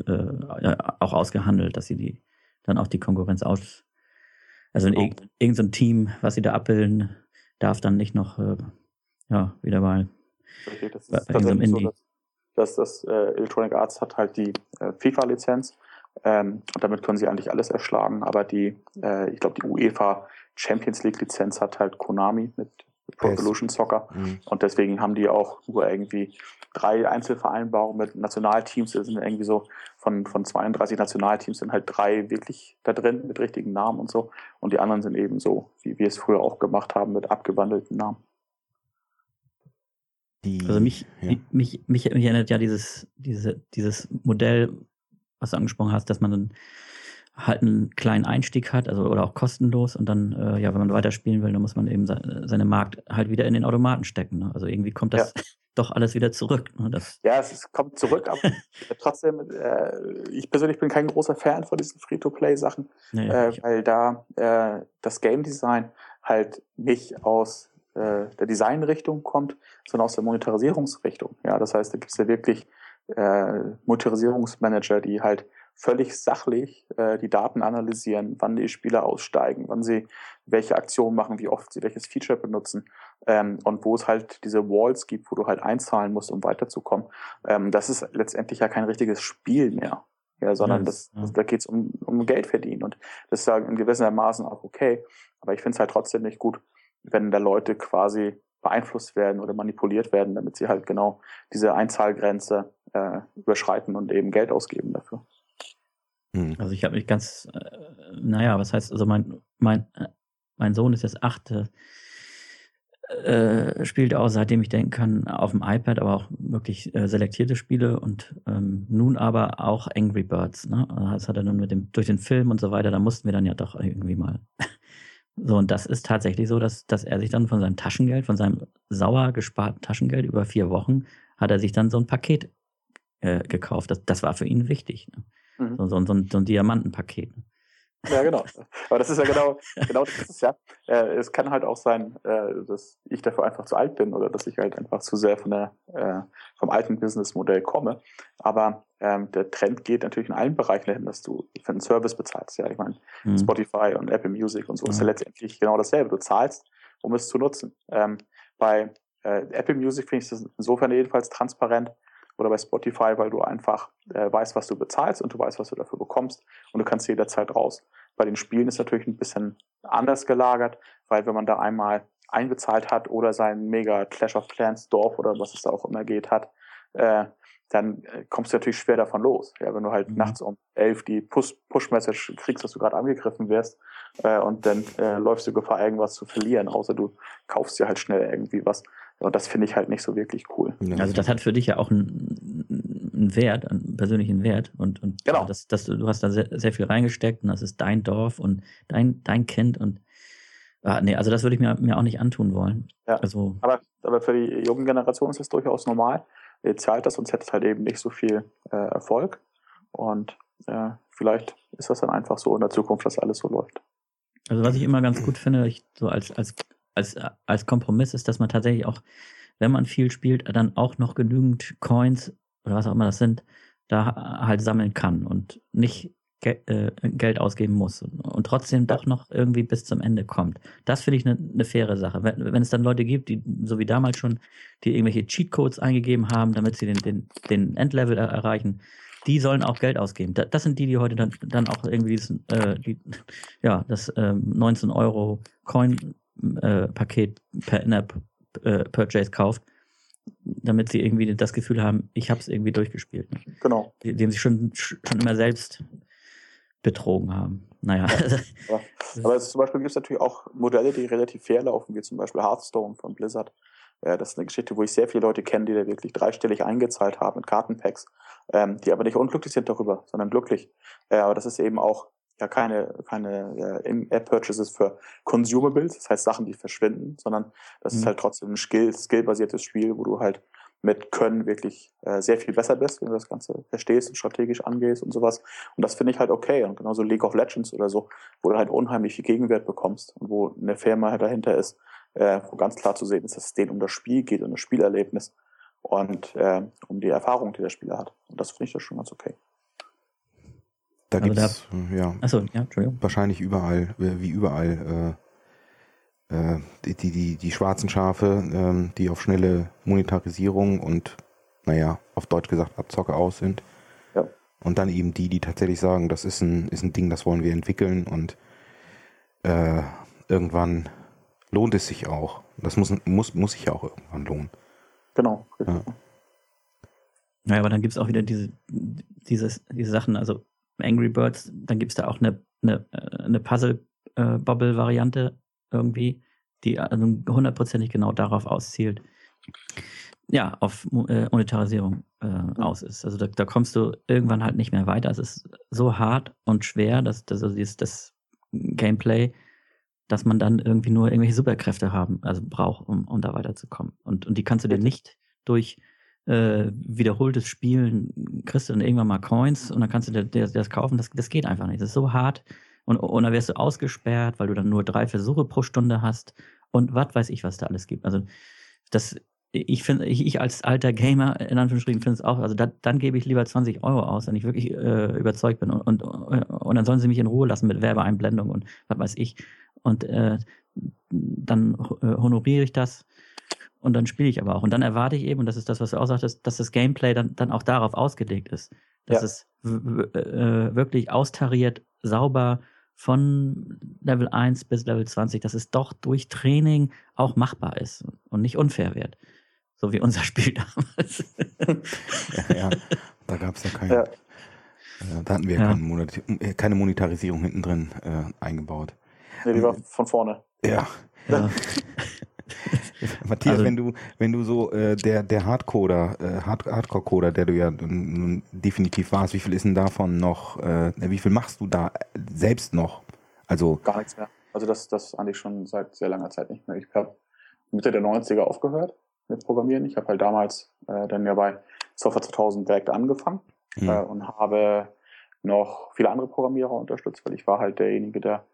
äh, auch ausgehandelt, dass sie die dann auch die Konkurrenz aus. Also in genau. irgendein Team, was sie da abbilden, darf dann nicht noch äh, ja, wieder mal Okay, das ist tatsächlich so, dass, dass das äh, Electronic Arts hat halt die äh, FIFA-Lizenz ähm, und damit können sie eigentlich alles erschlagen, aber die, äh, ich glaube, die UEFA Champions League-Lizenz hat halt Konami mit Pro Evolution Soccer mhm. und deswegen haben die auch nur irgendwie drei Einzelvereinbarungen mit Nationalteams, das sind irgendwie so von, von 32 Nationalteams sind halt drei wirklich da drin mit richtigen Namen und so und die anderen sind eben so, wie wir es früher auch gemacht haben mit abgewandelten Namen. Die, also mich, ja. mich, mich, mich, erinnert ja dieses, diese, dieses Modell, was du angesprochen hast, dass man dann halt einen kleinen Einstieg hat, also oder auch kostenlos und dann, äh, ja, wenn man weiterspielen will, dann muss man eben seine Markt halt wieder in den Automaten stecken. Ne? Also irgendwie kommt das ja. doch alles wieder zurück. Ne? Das ja, es kommt zurück, aber trotzdem, äh, ich persönlich bin kein großer Fan von diesen Free-to-Play-Sachen, nee, äh, weil da äh, das Game Design halt nicht aus äh, der Designrichtung kommt, sondern aus der Monetarisierungsrichtung. Ja, das heißt, da gibt es ja wirklich äh, Monetarisierungsmanager, die halt völlig sachlich äh, die Daten analysieren, wann die Spieler aussteigen, wann sie welche Aktion machen, wie oft sie welches Feature benutzen ähm, und wo es halt diese Walls gibt, wo du halt einzahlen musst, um weiterzukommen. Ähm, das ist letztendlich ja kein richtiges Spiel mehr, ja, sondern yes, das, das, da geht es um, um Geld verdienen. Und das ist ja in gewissermaßen auch okay, aber ich finde es halt trotzdem nicht gut, wenn da Leute quasi beeinflusst werden oder manipuliert werden, damit sie halt genau diese Einzahlgrenze äh, überschreiten und eben Geld ausgeben dafür. Hm. Also ich habe mich ganz, äh, naja, was heißt, also mein, mein, äh, mein Sohn ist jetzt achte, äh, spielt auch, seitdem ich denken kann, auf dem iPad, aber auch wirklich äh, selektierte Spiele und ähm, nun aber auch Angry Birds. Ne? Das hat er dann mit dem, durch den Film und so weiter, da mussten wir dann ja doch irgendwie mal so, und das ist tatsächlich so, dass, dass er sich dann von seinem Taschengeld, von seinem sauer gesparten Taschengeld über vier Wochen, hat er sich dann so ein Paket äh, gekauft. Das, das war für ihn wichtig. Ne? Mhm. So, so, so, ein, so ein Diamantenpaket. Ne? Ja, genau. Aber das ist ja genau, genau das ist ja. Äh, es kann halt auch sein, äh, dass ich dafür einfach zu alt bin oder dass ich halt einfach zu sehr von der, äh, vom alten Businessmodell komme. Aber ähm, der Trend geht natürlich in allen Bereichen hin, dass du für einen Service bezahlst. Ja, ich meine, mhm. Spotify und Apple Music und so mhm. ist ja letztendlich genau dasselbe. Du zahlst um es zu nutzen. Ähm, bei äh, Apple Music finde ich das insofern jedenfalls transparent oder bei Spotify, weil du einfach äh, weißt, was du bezahlst und du weißt, was du dafür bekommst und du kannst jederzeit raus. Bei den Spielen ist natürlich ein bisschen anders gelagert, weil wenn man da einmal einbezahlt hat oder sein mega Clash of Clans Dorf oder was es da auch immer geht hat, äh, dann äh, kommst du natürlich schwer davon los. Ja, wenn du halt mhm. nachts um elf die Push-Message kriegst, dass du gerade angegriffen wirst äh, und dann äh, läufst du Gefahr, irgendwas zu verlieren, außer du kaufst dir halt schnell irgendwie was. Und das finde ich halt nicht so wirklich cool. Also das hat für dich ja auch einen, einen Wert, einen persönlichen Wert. Und, und genau. das, das, du hast da sehr, sehr viel reingesteckt und das ist dein Dorf und dein, dein Kind und ah, nee, also das würde ich mir, mir auch nicht antun wollen. Ja. Also, aber, aber für die jungen Generation ist das durchaus normal. Ihr zahlt das, sonst hätte es halt eben nicht so viel äh, Erfolg. Und äh, vielleicht ist das dann einfach so in der Zukunft, dass alles so läuft. Also was ich immer ganz gut finde, ich, so als, als als, als Kompromiss ist, dass man tatsächlich auch, wenn man viel spielt, dann auch noch genügend Coins oder was auch immer das sind, da halt sammeln kann und nicht ge äh, Geld ausgeben muss und, und, trotzdem doch noch irgendwie bis zum Ende kommt. Das finde ich eine ne faire Sache. Wenn, wenn es dann Leute gibt, die so wie damals schon, die irgendwelche Cheatcodes eingegeben haben, damit sie den, den, den Endlevel er erreichen, die sollen auch Geld ausgeben. das sind die, die heute dann, dann auch irgendwie dieses, äh, die, ja, das äh, 19 Euro Coin äh, Paket per In-App äh, Purchase kauft, damit sie irgendwie das Gefühl haben, ich habe es irgendwie durchgespielt. Genau. Die, die sich schon, schon immer selbst betrogen haben. Naja. Ja. Aber zum Beispiel gibt es natürlich auch Modelle, die relativ fair laufen, wie zum Beispiel Hearthstone von Blizzard. Ja, das ist eine Geschichte, wo ich sehr viele Leute kenne, die da wirklich dreistellig eingezahlt haben mit Kartenpacks, ähm, die aber nicht unglücklich sind darüber, sondern glücklich. Äh, aber das ist eben auch ja keine, keine ja, In-App-Purchases für Consumables, das heißt Sachen, die verschwinden, sondern das mhm. ist halt trotzdem ein Skill, skill-basiertes Spiel, wo du halt mit Können wirklich äh, sehr viel besser bist, wenn du das Ganze verstehst und strategisch angehst und sowas. Und das finde ich halt okay. Und genauso League of Legends oder so, wo du halt unheimlich viel Gegenwert bekommst und wo eine Firma halt dahinter ist, äh, wo ganz klar zu sehen ist, dass es denen um das Spiel geht, um das Spielerlebnis und äh, um die Erfahrung, die der Spieler hat. Und das finde ich das schon ganz okay. Da gibt es ja, achso, ja, Entschuldigung. wahrscheinlich überall, wie überall, äh, äh, die, die, die, schwarzen Schafe, äh, die auf schnelle Monetarisierung und, naja, auf Deutsch gesagt, Abzocke aus sind. Ja. Und dann eben die, die tatsächlich sagen, das ist ein, ist ein Ding, das wollen wir entwickeln und äh, irgendwann lohnt es sich auch. Das muss, muss, muss sich ja auch irgendwann lohnen. Genau. Ja. Naja, aber dann gibt es auch wieder diese, dieses, diese Sachen, also Angry Birds, dann gibt es da auch eine, eine, äh, eine Puzzle-Bubble-Variante irgendwie, die also hundertprozentig genau darauf auszielt, ja, auf äh, Monetarisierung äh, mhm. aus ist. Also da, da, kommst du irgendwann halt nicht mehr weiter. Es ist so hart und schwer, dass, dass also dieses, das Gameplay, dass man dann irgendwie nur irgendwelche Superkräfte haben, also braucht, um, um da weiterzukommen. Und, und die kannst du dir nicht durch äh, wiederholtes Spielen kriegst du dann irgendwann mal Coins und dann kannst du dir das, das kaufen. Das, das geht einfach nicht. Das ist so hart. Und, und dann wirst du ausgesperrt, weil du dann nur drei Versuche pro Stunde hast und was weiß ich, was da alles gibt. Also das, ich finde, ich, ich als alter Gamer in Anführungsstrichen finde es auch, also da, dann gebe ich lieber 20 Euro aus, wenn ich wirklich äh, überzeugt bin und, und, und dann sollen sie mich in Ruhe lassen mit Werbeeinblendung und was weiß ich. Und äh, dann äh, honoriere ich das und dann spiele ich aber auch. Und dann erwarte ich eben, und das ist das, was du auch sagtest, dass das Gameplay dann, dann auch darauf ausgelegt ist. Dass ja. es äh, wirklich austariert, sauber von Level 1 bis Level 20, dass es doch durch Training auch machbar ist und nicht unfair wird. So wie unser Spiel damals. ja, ja, da gab es ja keine. Ja. Äh, da hatten wir ja. keine, keine Monetarisierung hinten drin äh, eingebaut. Nee, die war von vorne. Ja. ja. Matthias, also, wenn du, wenn du so äh, der, der Hardcoder, äh, Hard Hardcore-Coder, der du ja nun definitiv warst, wie viel ist denn davon noch, äh, wie viel machst du da selbst noch? Also gar nichts mehr. Also das, das eigentlich schon seit sehr langer Zeit nicht mehr. Ich habe Mitte der 90er aufgehört mit Programmieren. Ich habe halt damals äh, dann ja bei Software 2000 direkt angefangen mhm. äh, und habe noch viele andere Programmierer unterstützt, weil ich war halt derjenige, der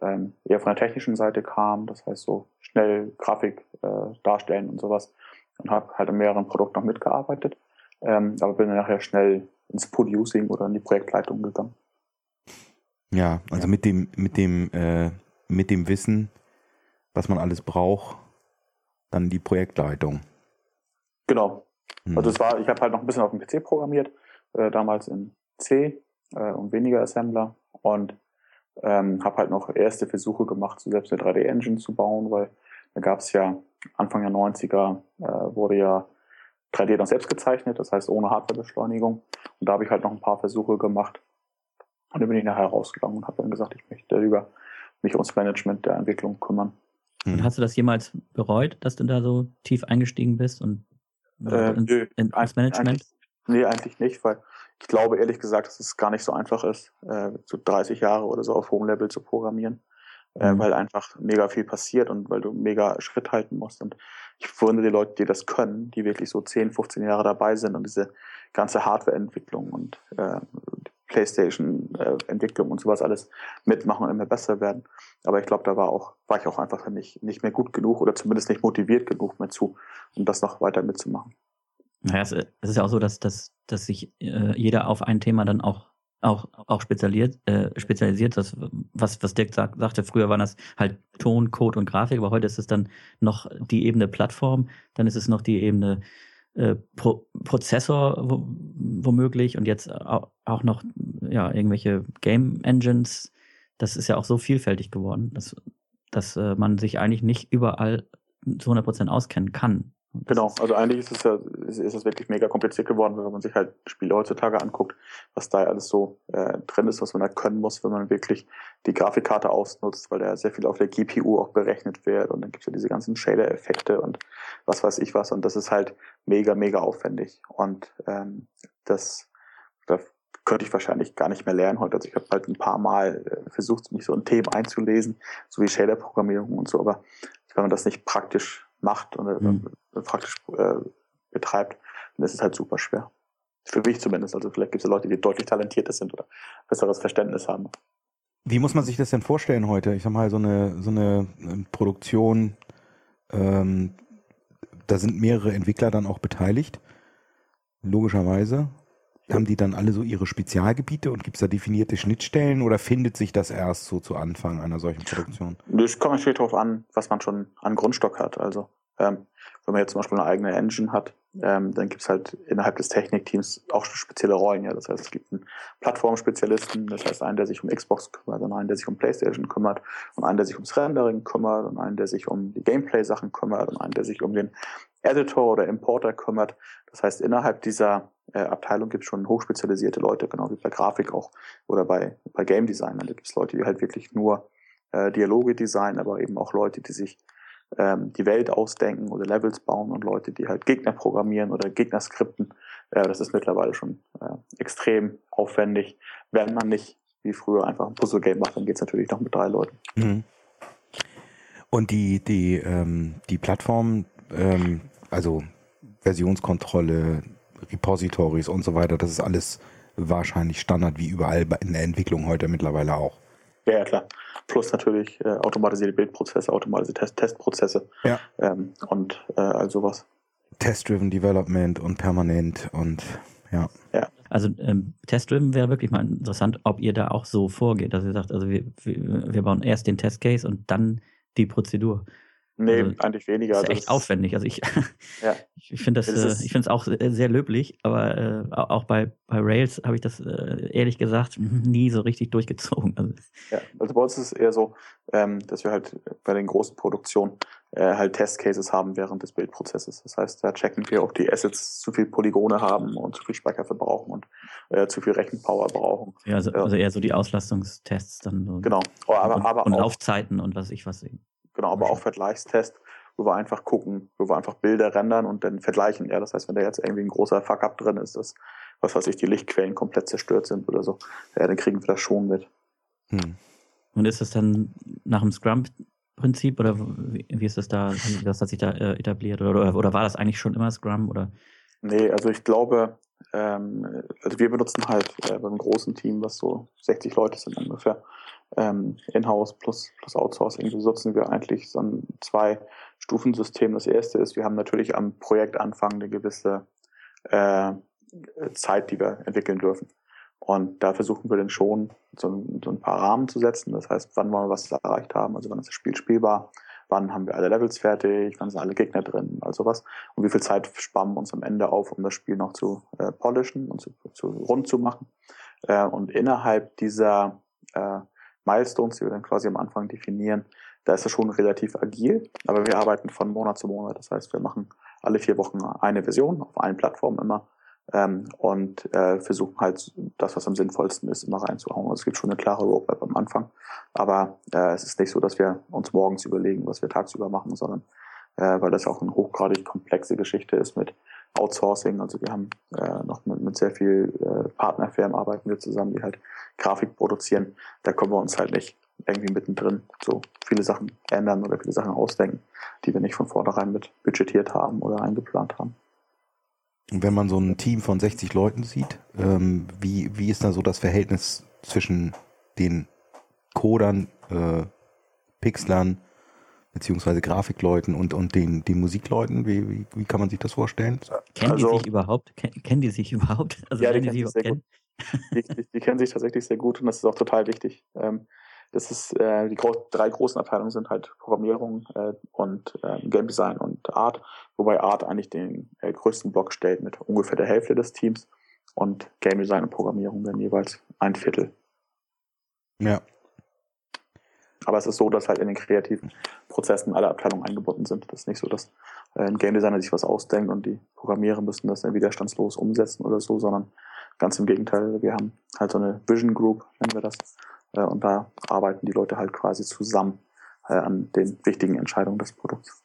ähm, eher von der technischen Seite kam, das heißt so schnell Grafik äh, darstellen und sowas und habe halt an mehreren Produkten noch mitgearbeitet, ähm, aber bin dann nachher schnell ins Producing oder in die Projektleitung gegangen. Ja, also ja. mit dem mit dem äh, mit dem Wissen was man alles braucht, dann die Projektleitung. Genau. Hm. Also es war, ich habe halt noch ein bisschen auf dem PC programmiert, äh, damals in C äh, und weniger Assembler und ähm, habe halt noch erste Versuche gemacht, so selbst eine 3D-Engine zu bauen, weil da gab es ja Anfang der 90er äh, wurde ja 3D dann selbst gezeichnet, das heißt ohne Hardwarebeschleunigung. Und da habe ich halt noch ein paar Versuche gemacht. Und dann bin ich nachher rausgegangen und habe dann gesagt, ich möchte darüber mich ums Management der Entwicklung kümmern. Und hm. hast du das jemals bereut, dass du da so tief eingestiegen bist und äh, ins, nö, ins Management? Eigentlich, nee, eigentlich nicht, weil ich glaube ehrlich gesagt, dass es gar nicht so einfach ist, äh, so 30 Jahre oder so auf hohem Level zu programmieren, äh, mhm. weil einfach mega viel passiert und weil du mega Schritt halten musst. Und ich wundere die Leute, die das können, die wirklich so 10, 15 Jahre dabei sind und diese ganze Hardware-Entwicklung und äh, Playstation-Entwicklung und sowas alles mitmachen und immer besser werden. Aber ich glaube, da war auch, war ich auch einfach nicht, nicht mehr gut genug oder zumindest nicht motiviert genug mehr zu, um das noch weiter mitzumachen. Naja, es, ist ja auch so, dass, dass, dass sich äh, jeder auf ein Thema dann auch auch, auch spezialisiert, äh, spezialisiert. Das, was, was Dirk sag, sagte, früher waren das halt Ton, Code und Grafik, aber heute ist es dann noch die Ebene Plattform, dann ist es noch die Ebene äh, Pro Prozessor womöglich und jetzt auch, auch noch ja, irgendwelche Game Engines. Das ist ja auch so vielfältig geworden, dass, dass äh, man sich eigentlich nicht überall zu 100% auskennen kann. Genau, also eigentlich ist es ja, ist, es wirklich mega kompliziert geworden, wenn man sich halt Spiele heutzutage anguckt, was da alles so äh, drin ist, was man da können muss, wenn man wirklich die Grafikkarte ausnutzt, weil da sehr viel auf der GPU auch berechnet wird und dann gibt es ja diese ganzen Shader-Effekte und was weiß ich was und das ist halt mega, mega aufwendig und ähm, das, da könnte ich wahrscheinlich gar nicht mehr lernen heute. Also ich habe halt ein paar Mal äh, versucht, mich so in Themen einzulesen, so wie Shader-Programmierung und so, aber wenn man das nicht praktisch macht und mhm. praktisch äh, betreibt, dann ist es halt super schwer. Für mich zumindest. Also vielleicht gibt es ja Leute, die deutlich talentierter sind oder besseres Verständnis haben. Wie muss man sich das denn vorstellen heute? Ich sag mal, so eine, so eine ähm, Produktion, ähm, da sind mehrere Entwickler dann auch beteiligt, logischerweise. Haben die dann alle so ihre Spezialgebiete und gibt es da definierte Schnittstellen oder findet sich das erst so zu Anfang einer solchen Produktion? Das kommt natürlich darauf an, was man schon an Grundstock hat. Also ähm, wenn man jetzt zum Beispiel eine eigene Engine hat, ähm, dann gibt es halt innerhalb des Technikteams auch spezielle Rollen. Ja, das heißt, es gibt einen Plattformspezialisten, das heißt einen, der sich um Xbox kümmert, und einen, der sich um PlayStation kümmert, und einen, der sich ums Rendering kümmert, und einen, der sich um die Gameplay-Sachen kümmert, und einen, der sich um den Editor oder Importer kümmert. Das heißt, innerhalb dieser äh, Abteilung gibt es schon hochspezialisierte Leute, genau wie bei Grafik auch oder bei, bei Game Design. Da gibt es Leute, die halt wirklich nur äh, Dialoge designen, aber eben auch Leute, die sich ähm, die Welt ausdenken oder Levels bauen und Leute, die halt Gegner programmieren oder Gegner skripten. Äh, das ist mittlerweile schon äh, extrem aufwendig. Wenn man nicht wie früher einfach ein Puzzle-Game macht, dann geht es natürlich noch mit drei Leuten. Mhm. Und die, die, ähm, die Plattform, ähm, also Versionskontrolle, Repositories und so weiter, das ist alles wahrscheinlich Standard wie überall in der Entwicklung heute mittlerweile auch. Ja, ja klar. Plus natürlich äh, automatisierte Bildprozesse, automatisierte Test Testprozesse ja. ähm, und äh, all sowas. Test-driven Development und permanent und ja. ja. Also ähm, Test-driven wäre wirklich mal interessant, ob ihr da auch so vorgeht, dass ihr sagt, also wir, wir, wir bauen erst den Testcase und dann die Prozedur. Nee, also, eigentlich weniger. Das ist echt aufwendig. Also ich, ja. ich finde das, das äh, ich finde es auch sehr löblich, aber äh, auch bei, bei Rails habe ich das äh, ehrlich gesagt nie so richtig durchgezogen. Also, ja, also bei uns ist es eher so, ähm, dass wir halt bei den großen Produktionen äh, halt Testcases haben während des Bildprozesses. Das heißt, da checken wir, ob die Assets zu viel Polygone haben und zu viel Speicher verbrauchen und äh, zu viel Rechenpower brauchen. Ja, also, also, eher so die Auslastungstests dann. So genau. Aber, und, aber und auch, Laufzeiten und was ich was. Genau, aber auch Vergleichstest, wo wir einfach gucken, wo wir einfach Bilder rendern und dann vergleichen. Ja, das heißt, wenn da jetzt irgendwie ein großer Fuck-up drin ist, dass, was weiß ich, die Lichtquellen komplett zerstört sind oder so, ja, dann kriegen wir das schon mit. Hm. Und ist das dann nach dem Scrum-Prinzip oder wie ist das da, wie das hat sich da äh, etabliert? Oder, oder war das eigentlich schon immer Scrum? Oder? Nee, also ich glaube, ähm, also wir benutzen halt äh, beim großen Team, was so 60 Leute sind ungefähr, ähm, In-house plus, plus Outsourcing benutzen wir eigentlich so ein Zwei-Stufen-System. Das erste ist, wir haben natürlich am Projektanfang eine gewisse äh, Zeit, die wir entwickeln dürfen. Und da versuchen wir dann schon so ein, so ein, paar Rahmen zu setzen. Das heißt, wann wollen wir was erreicht haben, also wann ist das Spiel spielbar, wann haben wir alle Levels fertig, wann sind alle Gegner drin, also was und wie viel Zeit sparen wir uns am Ende auf, um das Spiel noch zu äh, polishen und zu, zu rund zu machen. Äh, und innerhalb dieser äh, Milestones, die wir dann quasi am Anfang definieren, da ist es schon relativ agil, aber wir arbeiten von Monat zu Monat. Das heißt, wir machen alle vier Wochen eine Version auf allen Plattformen immer ähm, und äh, versuchen halt das, was am sinnvollsten ist, immer reinzuhauen. Also es gibt schon eine klare Roadmap am Anfang, aber äh, es ist nicht so, dass wir uns morgens überlegen, was wir tagsüber machen, sondern äh, weil das auch eine hochgradig komplexe Geschichte ist mit Outsourcing. Also wir haben äh, noch mit, mit sehr viel äh, Partnerfirmen arbeiten wir zusammen, die halt Grafik produzieren. Da können wir uns halt nicht irgendwie mittendrin so viele Sachen ändern oder viele Sachen ausdenken, die wir nicht von vornherein mit budgetiert haben oder eingeplant haben. Wenn man so ein Team von 60 Leuten sieht, ähm, wie, wie ist da so das Verhältnis zwischen den Codern, äh, Pixlern, beziehungsweise Grafikleuten und, und den, den Musikleuten? Wie, wie, wie kann man sich das vorstellen? Kennen also, die sich überhaupt? Kennen die sich überhaupt? Also ja, die, kennen die, sich kennen? Die, die, die, kennen sich tatsächlich sehr gut und das ist auch total wichtig. Ähm, das ist, äh, die gro drei großen Abteilungen sind halt Programmierung äh, und äh, Game Design und Art, wobei Art eigentlich den äh, größten Block stellt mit ungefähr der Hälfte des Teams und Game Design und Programmierung dann jeweils ein Viertel. Ja. Aber es ist so, dass halt in den kreativen Prozessen alle Abteilungen eingebunden sind. Das ist nicht so, dass äh, ein Game Designer sich was ausdenkt und die Programmierer müssen das dann widerstandslos umsetzen oder so, sondern ganz im Gegenteil. Wir haben halt so eine Vision Group, nennen wir das, äh, und da arbeiten die Leute halt quasi zusammen äh, an den wichtigen Entscheidungen des Produkts.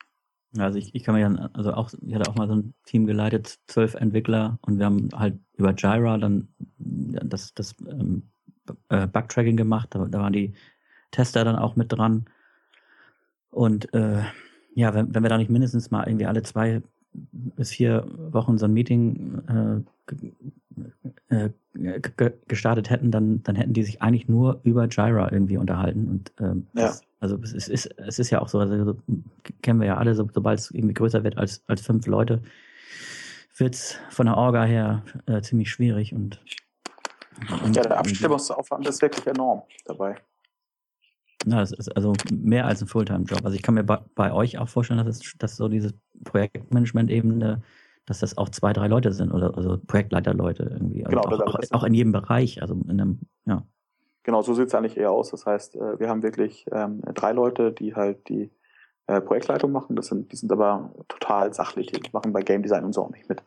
Also ich, ich kann mir ja, also auch, ich hatte auch mal so ein Team geleitet, zwölf Entwickler und wir haben halt über Jira dann das, das ähm, äh, Bugtracking gemacht, da, da waren die Tester dann auch mit dran. Und äh, ja, wenn, wenn wir da nicht mindestens mal irgendwie alle zwei bis vier Wochen so ein Meeting äh, äh, gestartet hätten, dann, dann hätten die sich eigentlich nur über Jira irgendwie unterhalten. Und ähm, ja. das, also es ist, es ist ja auch so, also kennen wir ja alle, so, sobald es irgendwie größer wird als, als fünf Leute, wird es von der Orga her äh, ziemlich schwierig und, und ja, der Abstimmungsaufwand ist wirklich enorm dabei. Ja, das ist also mehr als ein Fulltime-Job. Also ich kann mir bei, bei, euch auch vorstellen, dass, es, dass so dieses Projektmanagement-Ebene, dass das auch zwei, drei Leute sind oder also Projektleiterleute irgendwie. Also genau, auch, auch, auch, in jedem Bereich, also in einem, ja. Genau, so sieht es eigentlich eher aus. Das heißt, äh, wir haben wirklich ähm, drei Leute, die halt die äh, Projektleitung machen. Das sind, die sind aber total sachlich, die machen bei Game Design und so auch nicht mit.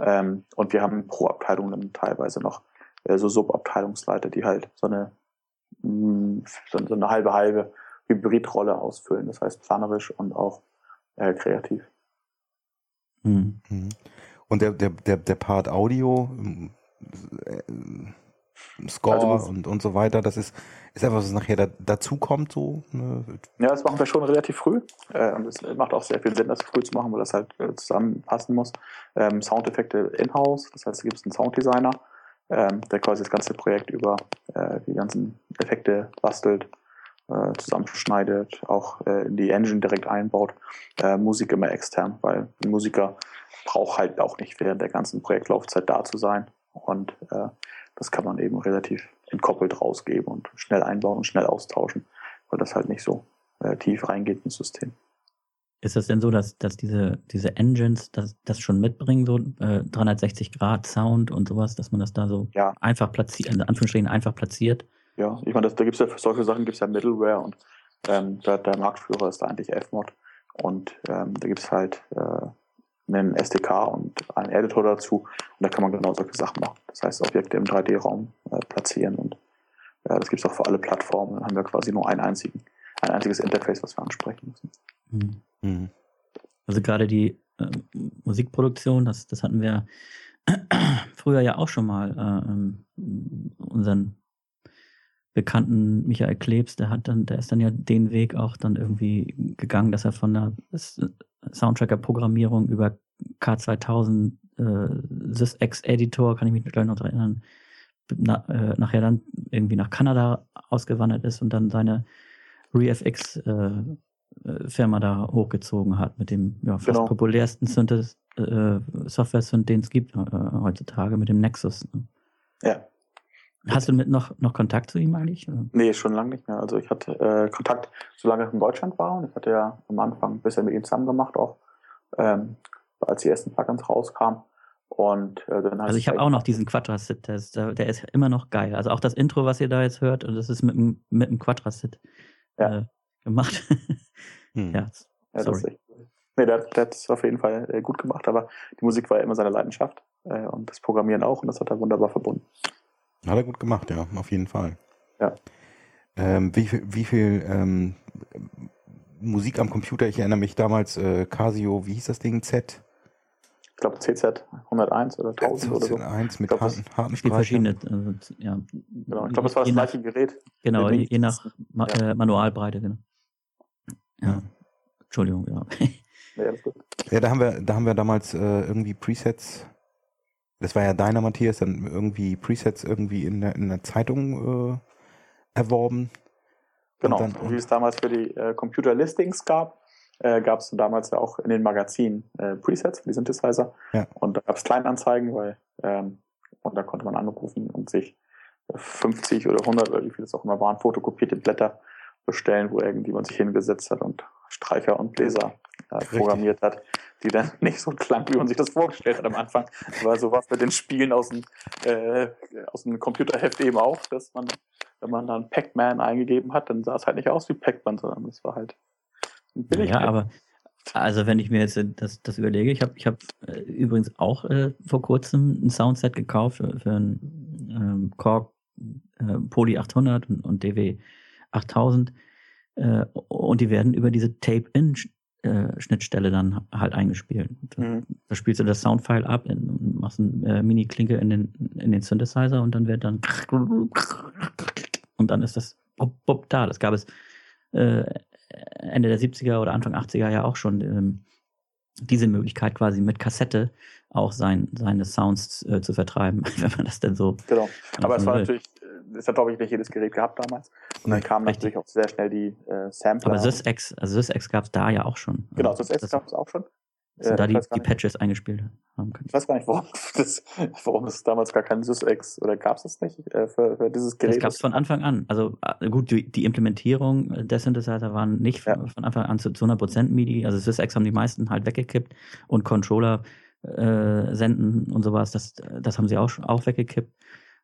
Ähm, und wir haben pro Abteilung dann teilweise noch äh, so Subabteilungsleiter, die halt so eine so, so eine halbe halbe Hybridrolle ausfüllen. Das heißt planerisch und auch äh, kreativ. Mhm. Und der, der, der, der Part Audio, äh, Score also und, und so weiter, das ist, ist etwas, was nachher da, dazu kommt, so? Ne? Ja, das machen wir schon relativ früh. Äh, und es macht auch sehr viel Sinn, das früh zu machen, weil das halt äh, zusammenpassen muss. Ähm, Soundeffekte in-house, das heißt, da gibt es einen Sounddesigner, ähm, der quasi das ganze Projekt über äh, die ganzen Effekte bastelt, äh, zusammenschneidet, auch äh, in die Engine direkt einbaut. Äh, Musik immer extern, weil ein Musiker braucht halt auch nicht während der ganzen Projektlaufzeit da zu sein. Und äh, das kann man eben relativ entkoppelt rausgeben und schnell einbauen und schnell austauschen, weil das halt nicht so äh, tief reingeht ins System. Ist das denn so, dass, dass diese, diese Engines das, das schon mitbringen, so äh, 360 Grad Sound und sowas, dass man das da so ja. einfach platziert, in Anführungsstrichen einfach platziert? Ja, ich meine, da gibt es ja für solche Sachen gibt es ja Middleware und ähm, der, der, Marktführer ist da eigentlich Fmod und ähm, da gibt es halt äh, einen SDK und einen Editor dazu und da kann man genau solche Sachen machen. Das heißt, Objekte im 3D-Raum äh, platzieren und ja, das gibt es auch für alle Plattformen. Dann haben wir quasi nur einen einzigen, ein einziges Interface, was wir ansprechen müssen. Mhm. Mhm. Also gerade die äh, Musikproduktion, das, das hatten wir früher ja auch schon mal. Äh, ähm, unseren bekannten Michael Klebs, der hat dann, der ist dann ja den Weg auch dann irgendwie gegangen, dass er von der Soundtracker-Programmierung über K2000 äh, SysX-Editor, kann ich mich gleich noch erinnern, na, äh, nachher dann irgendwie nach Kanada ausgewandert ist und dann seine ReFX äh, äh, Firma da hochgezogen hat mit dem ja, fast genau. populärsten Synth äh, Software-Synth, den es gibt äh, heutzutage, mit dem Nexus. Ne? Ja. Hast du mit noch, noch Kontakt zu ihm eigentlich? Oder? Nee, schon lange nicht mehr. Also ich hatte äh, Kontakt, solange ich in Deutschland war. Und ich hatte ja am Anfang ein bisschen mit ihm zusammen gemacht, auch ähm, als die ersten Plugins rauskamen. Und äh, dann Also ich habe auch noch diesen Quadrasit-Test, der ist immer noch geil. Also auch das Intro, was ihr da jetzt hört, das ist mit dem, mit Quadrasit ja. äh, gemacht. hm. Ja, ja sorry. Das nee, der, der hat es auf jeden Fall äh, gut gemacht, aber die Musik war ja immer seine Leidenschaft äh, und das Programmieren auch und das hat er wunderbar verbunden. Hat er gut gemacht, ja, auf jeden Fall. Ja. Ähm, wie viel, wie viel ähm, Musik am Computer, ich erinnere mich damals, äh, Casio, wie hieß das Ding, Z? Ich glaube CZ 101 oder 1000 oder so. 101 mit glaub, harten, harten verschiedene, also, ja. Genau, ich glaube, das war das gleiche Gerät. Genau, je, je nach Ma ja. äh, Manualbreite, genau. Ja. ja. Entschuldigung, ja. Ja, ja, da haben wir, da haben wir damals äh, irgendwie Presets das war ja deiner, Matthias, dann irgendwie Presets irgendwie in der, in der Zeitung äh, erworben. Genau, dann, wie es damals für die äh, Computer-Listings gab, äh, gab es damals ja auch in den Magazinen äh, Presets für die Synthesizer. Ja. Und da gab es Kleinanzeigen, weil ähm, und da konnte man anrufen und sich 50 oder 100 oder wie viel es auch immer waren, fotokopierte Blätter bestellen, wo irgendjemand sich hingesetzt hat und Streicher und Bläser äh, programmiert hat, die dann nicht so klang, wie man sich das vorgestellt hat am Anfang. Aber so was mit den Spielen aus dem, äh, aus dem Computerheft eben auch, dass man, wenn man dann Pac-Man eingegeben hat, dann sah es halt nicht aus wie Pac-Man, sondern es war halt. Ja, aber also wenn ich mir jetzt das, das überlege, ich habe ich hab, äh, übrigens auch äh, vor kurzem ein Soundset gekauft für, für ein ähm, Korg äh, Poly 800 und, und DW 8000 äh, und die werden über diese Tape-In äh, Schnittstelle dann halt eingespielt. Mhm. Da spielst du das Soundfile ab, in, machst ein äh, Mini-Klinke in den, in den Synthesizer und dann wird dann und dann ist das bop, bop, da. Das gab es äh, Ende der 70er oder Anfang 80er ja auch schon ähm, diese Möglichkeit quasi mit Kassette auch sein, seine Sounds äh, zu vertreiben, wenn man das denn so. Genau. Aber es war will. natürlich das hat, glaube ich, nicht jedes Gerät gehabt damals. Und dann kamen natürlich auch sehr schnell die äh, Sampler. Aber SysX, also SysX gab es da ja auch schon. Genau, SysX gab es auch schon. Sind äh, da die, die Patches eingespielt haben können. Ich weiß gar nicht, warum, das, warum es damals gar kein SysX oder gab es das nicht äh, für, für, dieses Gerät? Das gab es von Anfang an. Also äh, gut, die, die Implementierung der Synthesizer waren nicht ja. von Anfang an zu, zu 100% MIDI. Also SysX haben die meisten halt weggekippt und Controller äh, senden und sowas, das, das haben sie auch, auch weggekippt.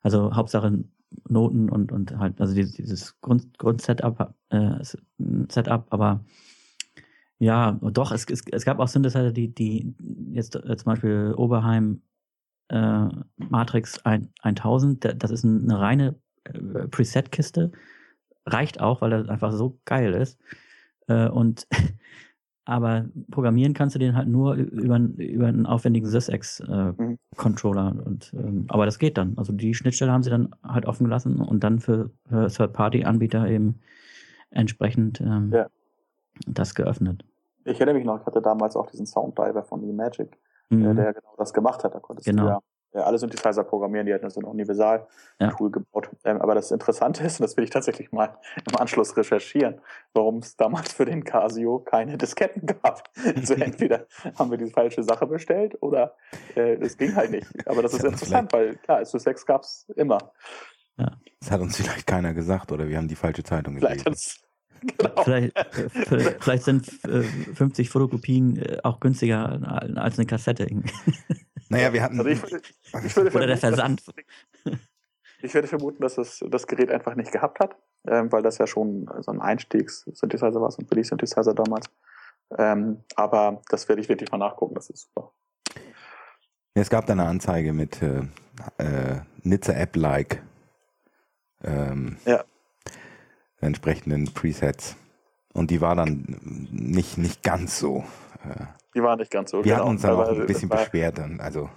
Also Hauptsache Noten und, und halt, also dieses, dieses Grund, Grundsetup, äh, Setup, aber ja, doch, es, es, es gab auch Synthesizer, die, die jetzt äh, zum Beispiel Oberheim äh, Matrix 1000, das ist eine reine äh, Preset-Kiste, reicht auch, weil er einfach so geil ist. Äh, und aber programmieren kannst du den halt nur über, über einen aufwendigen SysX-Controller. Äh, mhm. und ähm, aber das geht dann. Also die Schnittstelle haben sie dann halt offen gelassen und dann für, für Third-Party-Anbieter eben entsprechend ähm, ja. das geöffnet. Ich erinnere mich noch, ich hatte damals auch diesen Sounddiver von eMagic, mhm. äh, der genau das gemacht hat. Da konntest genau. du ja äh, alle Synthesizer programmieren, die hatten so ein Universal-Tool ja. gebaut. Ähm, aber das Interessante ist, und das will ich tatsächlich mal im Anschluss recherchieren, warum es damals für den Casio keine Disketten gab. Also entweder haben wir die falsche Sache bestellt oder äh, es ging halt nicht. Aber das ist interessant, weil klar, SU6 gab es immer. Ja. Das hat uns vielleicht keiner gesagt oder wir haben die falsche Zeitung gelesen. Genau. Vielleicht, äh, vielleicht, sind 50 Fotokopien auch günstiger als eine Kassette. Naja, wir hatten. Also ich, ich würde Oder der Versand. Ich würde vermuten, dass es das Gerät einfach nicht gehabt hat, ähm, weil das ja schon so ein Einstiegs-Synthesizer war, so ein Billig-Synthesizer damals. Ähm, aber das werde ich wirklich mal nachgucken, das ist super. Ja, es gab da eine Anzeige mit äh, äh, Nizza App-like ähm, ja. Entsprechenden Presets. Und die war dann nicht, nicht ganz so. Äh, die war nicht ganz so. Wir genau. hatten uns dann auch ein bisschen beschwert. Dann, also,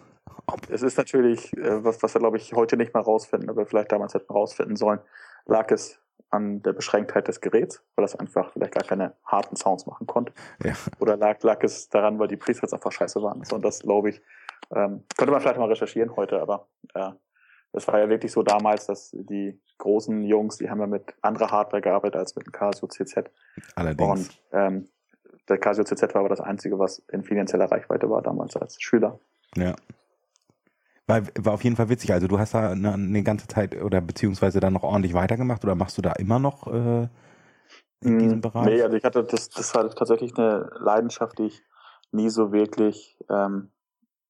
es ist natürlich, äh, was, was wir glaube ich heute nicht mehr rausfinden, aber vielleicht damals hätten rausfinden sollen, lag es an der Beschränktheit des Geräts, weil das einfach vielleicht gar keine harten Sounds machen konnte. Ja. Oder lag, lag es daran, weil die Presets einfach scheiße waren. Und das glaube ich, ähm, könnte man vielleicht mal recherchieren heute, aber äh, es war ja wirklich so damals, dass die großen Jungs, die haben ja mit anderer Hardware gearbeitet als mit dem Casio CZ. Allerdings. Und ähm, der Casio CZ war aber das Einzige, was in finanzieller Reichweite war damals als Schüler. Ja. War, war auf jeden Fall witzig. Also du hast da eine, eine ganze Zeit oder beziehungsweise dann noch ordentlich weitergemacht oder machst du da immer noch äh, in mm, diesem Bereich? Nee, also ich hatte das, das war tatsächlich eine Leidenschaft, die ich nie so wirklich ähm,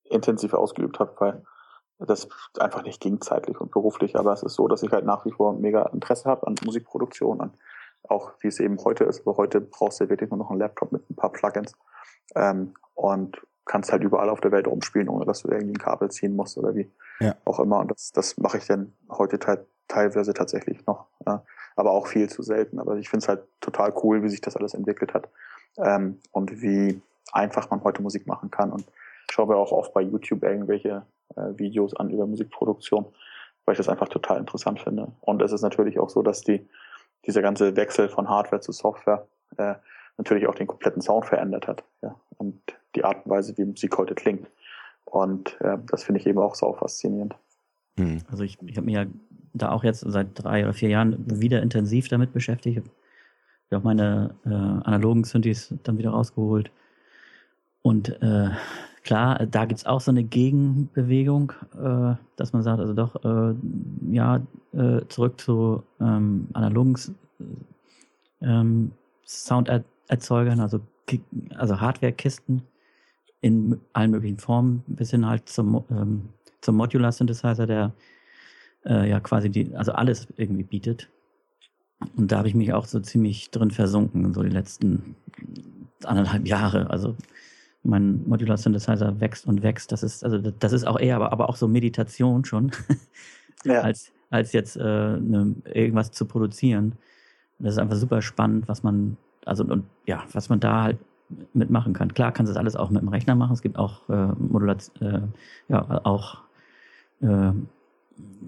intensiv ausgeübt habe, weil das einfach nicht ging zeitlich und beruflich. Aber es ist so, dass ich halt nach wie vor mega Interesse habe an Musikproduktion, an auch wie es eben heute ist. Aber heute brauchst du wirklich nur noch einen Laptop mit ein paar Plugins ähm, und kannst halt überall auf der Welt rumspielen, ohne dass du irgendwie ein Kabel ziehen musst oder wie ja. auch immer. Und das, das mache ich dann heute te teilweise tatsächlich noch. Ja. Aber auch viel zu selten. Aber ich finde es halt total cool, wie sich das alles entwickelt hat ähm, und wie einfach man heute Musik machen kann. Und schaue mir auch oft bei YouTube irgendwelche äh, Videos an über Musikproduktion, weil ich das einfach total interessant finde. Und es ist natürlich auch so, dass die, dieser ganze Wechsel von Hardware zu Software äh, natürlich auch den kompletten Sound verändert hat. Ja? Und die Art und Weise, wie Musik heute klingt. Und äh, das finde ich eben auch so faszinierend. Hm. Also ich, ich habe mich ja da auch jetzt seit drei oder vier Jahren wieder intensiv damit beschäftigt. Ich habe auch meine äh, analogen Synthes dann wieder rausgeholt. Und äh, klar, da gibt es auch so eine Gegenbewegung, äh, dass man sagt, also doch, äh, ja, äh, zurück zu ähm, analogen ähm, Sounderzeugern, also, also Hardware-Kisten in allen möglichen Formen, bis hin halt zum, ähm, zum Modular Synthesizer, der äh, ja quasi die, also alles irgendwie bietet. Und da habe ich mich auch so ziemlich drin versunken, so die letzten anderthalb Jahre. Also mein Modular Synthesizer wächst und wächst. Das ist, also das ist auch eher, aber, aber auch so Meditation schon, ja. als, als jetzt äh, ne, irgendwas zu produzieren. Das ist einfach super spannend, was man, also und ja, was man da halt mitmachen kann. Klar kannst du das alles auch mit dem Rechner machen. Es gibt auch äh, Modulation, äh, ja, auch äh,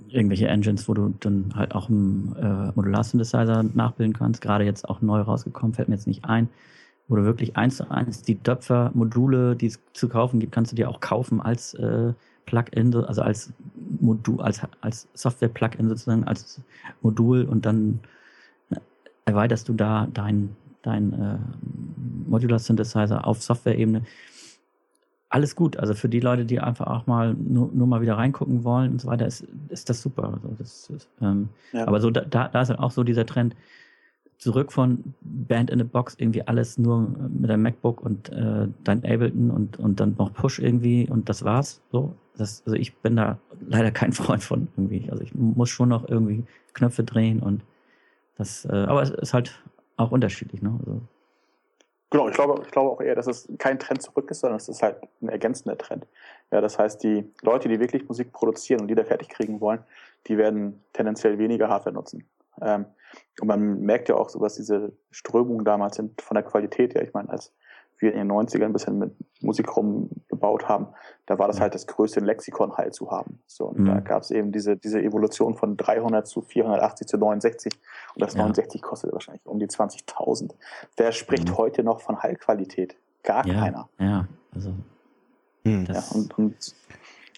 irgendwelche Engines, wo du dann halt auch einen äh, Modular-Synthesizer nachbilden kannst. Gerade jetzt auch neu rausgekommen, fällt mir jetzt nicht ein, wo du wirklich eins zu eins die Döpfer-Module, die es zu kaufen gibt, kannst du dir auch kaufen als äh, Plugin, also als Modul, als, als Software-Plugin sozusagen, als Modul und dann erweiterst du da dein, dein äh, Modular Synthesizer auf Software-Ebene alles gut. Also für die Leute, die einfach auch mal nur, nur mal wieder reingucken wollen und so weiter, ist, ist das super. Also das ist, ähm, ja. Aber so da, da ist halt auch so dieser Trend zurück von Band in a Box, irgendwie alles nur mit einem MacBook und äh, dein Ableton und, und dann noch Push irgendwie und das war's. So. Das, also ich bin da leider kein Freund von irgendwie. Also ich muss schon noch irgendwie Knöpfe drehen und das, äh, aber es ist halt auch unterschiedlich, ne? Also, Genau, ich glaube, ich glaube auch eher, dass es kein Trend zurück ist, sondern es ist halt ein ergänzender Trend. Ja, das heißt, die Leute, die wirklich Musik produzieren und Lieder fertig kriegen wollen, die werden tendenziell weniger Hardware nutzen. Ähm, und man merkt ja auch so, was diese Strömungen damals sind von der Qualität her. Ich meine, als wir in den 90ern ein bisschen mit Musik rumgebaut haben, da war das halt das größte Lexikon halt zu haben. So, und mhm. da gab es eben diese, diese Evolution von 300 zu 480 zu 69 und das ja. 69 kostet wahrscheinlich um die 20.000. Wer spricht mhm. heute noch von Heilqualität? Gar ja, keiner. Ja, also. Mhm. Ja, und, und,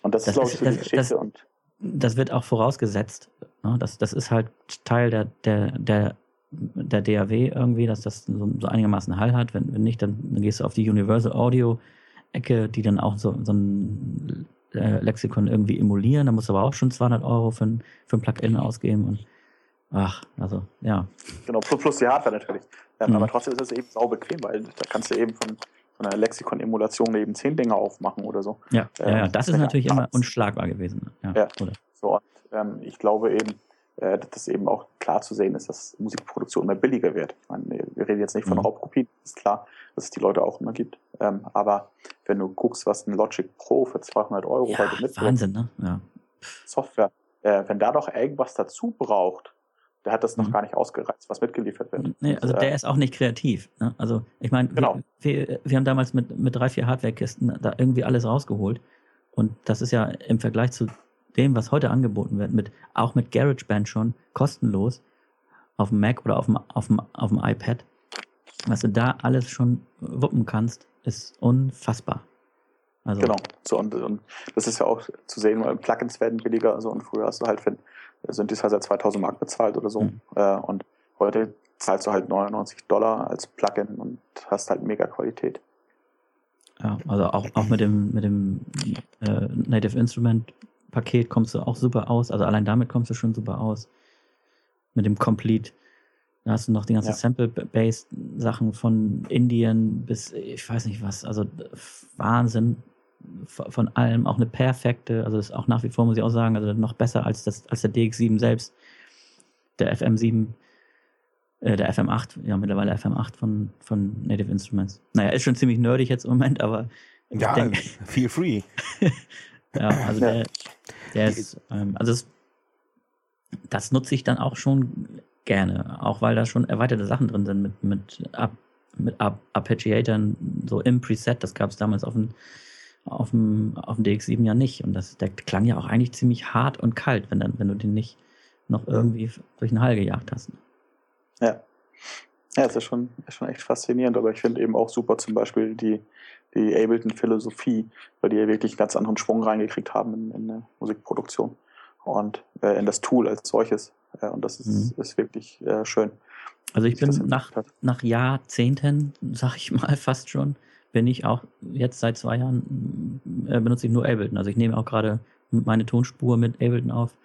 und das, das ist, glaube ich, so die Geschichte. Das, und das wird auch vorausgesetzt. Ne? Das, das ist halt Teil der, der, der der DAW irgendwie, dass das so, so einigermaßen Hall hat. Wenn, wenn nicht, dann, dann, gehst du auf die Universal Audio Ecke, die dann auch so, so ein äh, Lexikon irgendwie emulieren. Da musst du aber auch schon 200 Euro für ein, für ein Plugin ausgeben und ach, also, ja. Genau, plus, plus die Hardware natürlich. Ja, mhm. Aber trotzdem ist es eben sau bequem, weil da kannst du eben von, von einer Lexikon-Emulation eben zehn Dinge aufmachen oder so. Ja, ähm, ja, ja, das ist natürlich immer unschlagbar gewesen. Ja, ja. so. Ähm, ich glaube eben, äh, dass eben auch klar zu sehen ist, dass Musikproduktion immer billiger wird. Ich meine, wir reden jetzt nicht von mhm. Raubkopien, ist klar, dass es die Leute auch immer gibt. Ähm, aber wenn du guckst, was ein Logic Pro für 200 Euro ja, heute mit Wahnsinn, ne? Ja. Software, äh, wenn da noch irgendwas dazu braucht, der hat das noch mhm. gar nicht ausgereizt, was mitgeliefert wird. Nee, also der äh, ist auch nicht kreativ. Ne? Also ich meine, genau. wir, wir, wir, haben damals mit, mit drei, vier Hardware-Kisten da irgendwie alles rausgeholt. Und das ist ja im Vergleich zu dem, was heute angeboten wird, mit, auch mit GarageBand schon kostenlos auf dem Mac oder auf dem, auf dem, auf dem iPad, was du da alles schon wuppen kannst, ist unfassbar. Also genau. So, und, und das ist ja auch zu sehen, weil Plugins werden billiger. Also, und früher hast du halt für Synthesizer 2000 Mark bezahlt oder so. Mhm. Äh, und heute zahlst du halt 99 Dollar als Plugin und hast halt mega Qualität. Ja, also auch, auch mit dem, mit dem äh, Native Instrument Paket kommst du auch super aus. Also allein damit kommst du schon super aus. Mit dem Complete. Da hast du noch die ganzen ja. Sample-Based Sachen von Indien bis ich weiß nicht was. Also Wahnsinn von allem. Auch eine perfekte, also ist auch nach wie vor, muss ich auch sagen, also noch besser als, das, als der DX7 selbst. Der FM7 äh, der FM8, ja mittlerweile FM8 von, von Native Instruments. Naja, ist schon ziemlich nerdig jetzt im Moment, aber ja, feel free. ja, also der, der ist, ähm, also es, das nutze ich dann auch schon gerne, auch weil da schon erweiterte Sachen drin sind mit, mit, Up, mit Up, Arpeggiatoren, so im Preset, das gab es damals auf dem, auf dem, auf dem DX7 ja nicht und das, der klang ja auch eigentlich ziemlich hart und kalt, wenn, dann, wenn du den nicht noch irgendwie durch den Hall gejagt hast. Ja. Ja, es ist schon, ist schon echt faszinierend, aber ich finde eben auch super zum Beispiel die, die Ableton-Philosophie, weil die ja wirklich einen ganz anderen Schwung reingekriegt haben in, in eine Musikproduktion und äh, in das Tool als solches. Äh, und das ist, mhm. ist wirklich äh, schön. Also ich bin nach, nach Jahrzehnten, sag ich mal fast schon, bin ich auch jetzt seit zwei Jahren äh, benutze ich nur Ableton. Also ich nehme auch gerade meine Tonspur mit Ableton auf.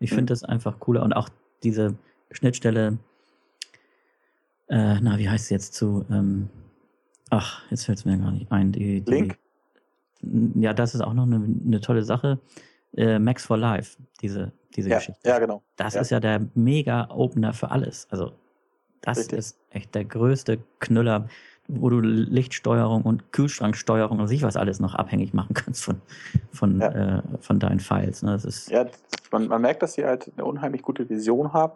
Ich finde mhm. das einfach cooler und auch diese Schnittstelle äh, na, wie heißt sie jetzt zu, ähm, ach, jetzt fällt es mir gar nicht ein. Die, die, Link? Ja, das ist auch noch eine, eine tolle Sache. Äh, Max for Life, diese, diese ja, Geschichte. Ja, genau. Das ja. ist ja der Mega-Opener für alles. Also, das Richtig. ist echt der größte Knüller, wo du Lichtsteuerung und Kühlschranksteuerung und sich was alles noch abhängig machen kannst von, von, ja. äh, von deinen Files. Ne? Das ist ja, man, man merkt, dass sie halt eine unheimlich gute Vision haben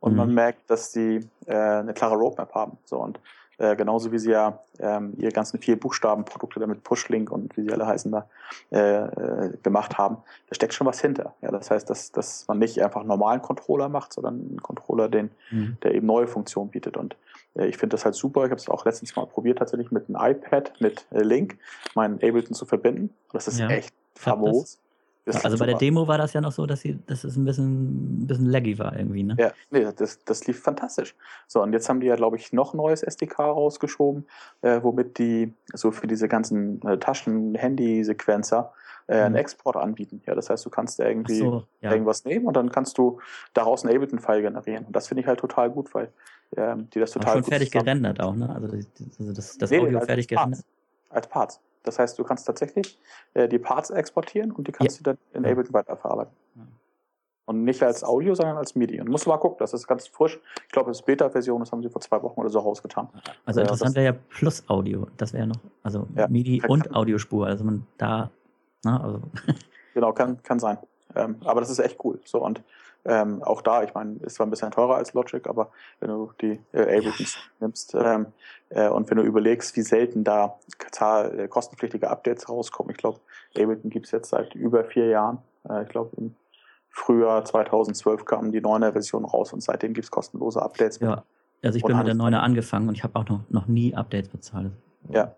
und mhm. man merkt, dass sie äh, eine klare Roadmap haben. So und äh, genauso wie sie ja ähm, ihre ganzen vier Buchstabenprodukte damit Pushlink und wie sie alle heißen da äh, äh, gemacht haben, da steckt schon was hinter. Ja, das heißt, dass, dass man nicht einfach einen normalen Controller macht, sondern einen Controller, den, mhm. der eben neue Funktionen bietet. Und äh, ich finde das halt super. Ich habe es auch letztens mal probiert, tatsächlich mit einem iPad mit äh, Link meinen Ableton zu verbinden. Und das ist ja. echt famos. Das also bei der Demo war das ja noch so, dass, sie, dass es ein bisschen, ein bisschen laggy war irgendwie, ne? Ja, nee, das, das lief fantastisch. So, und jetzt haben die ja, glaube ich, noch neues SDK rausgeschoben, äh, womit die so für diese ganzen äh, Taschen-Handy-Sequenzer äh, einen mhm. Export anbieten. Ja, das heißt, du kannst irgendwie so, ja. irgendwas nehmen und dann kannst du daraus einen Ableton-File generieren. Und das finde ich halt total gut, weil ähm, die das total Aber schon fertig gerendert auch, ne? Also, also das, das nee, Audio fertig gerendert. Als Parts. Das heißt, du kannst tatsächlich äh, die Parts exportieren und die kannst ja. du dann in Ableton weiterverarbeiten. Ja. Und nicht als Audio, sondern als MIDI. Und musst du mal gucken, das ist ganz frisch. Ich glaube, das ist Beta-Version, das haben sie vor zwei Wochen oder so rausgetan. Also interessant wäre ja Plus Audio. Das wäre ja noch, also ja, MIDI und Audiospur. Also man da, na, ne, also. Genau, kann, kann sein. Ähm, aber das ist echt cool. So und ähm, auch da, ich meine, ist zwar ein bisschen teurer als Logic, aber wenn du die äh, Abletons nimmst ähm, äh, und wenn du überlegst, wie selten da Zahl, äh, kostenpflichtige Updates rauskommen, ich glaube, Ableton gibt es jetzt seit über vier Jahren. Äh, ich glaube, im Frühjahr 2012 kamen die neue Version raus und seitdem gibt es kostenlose Updates. Ja, also ich bin mit der neuen angefangen und ich habe auch noch, noch nie Updates bezahlt. Ja,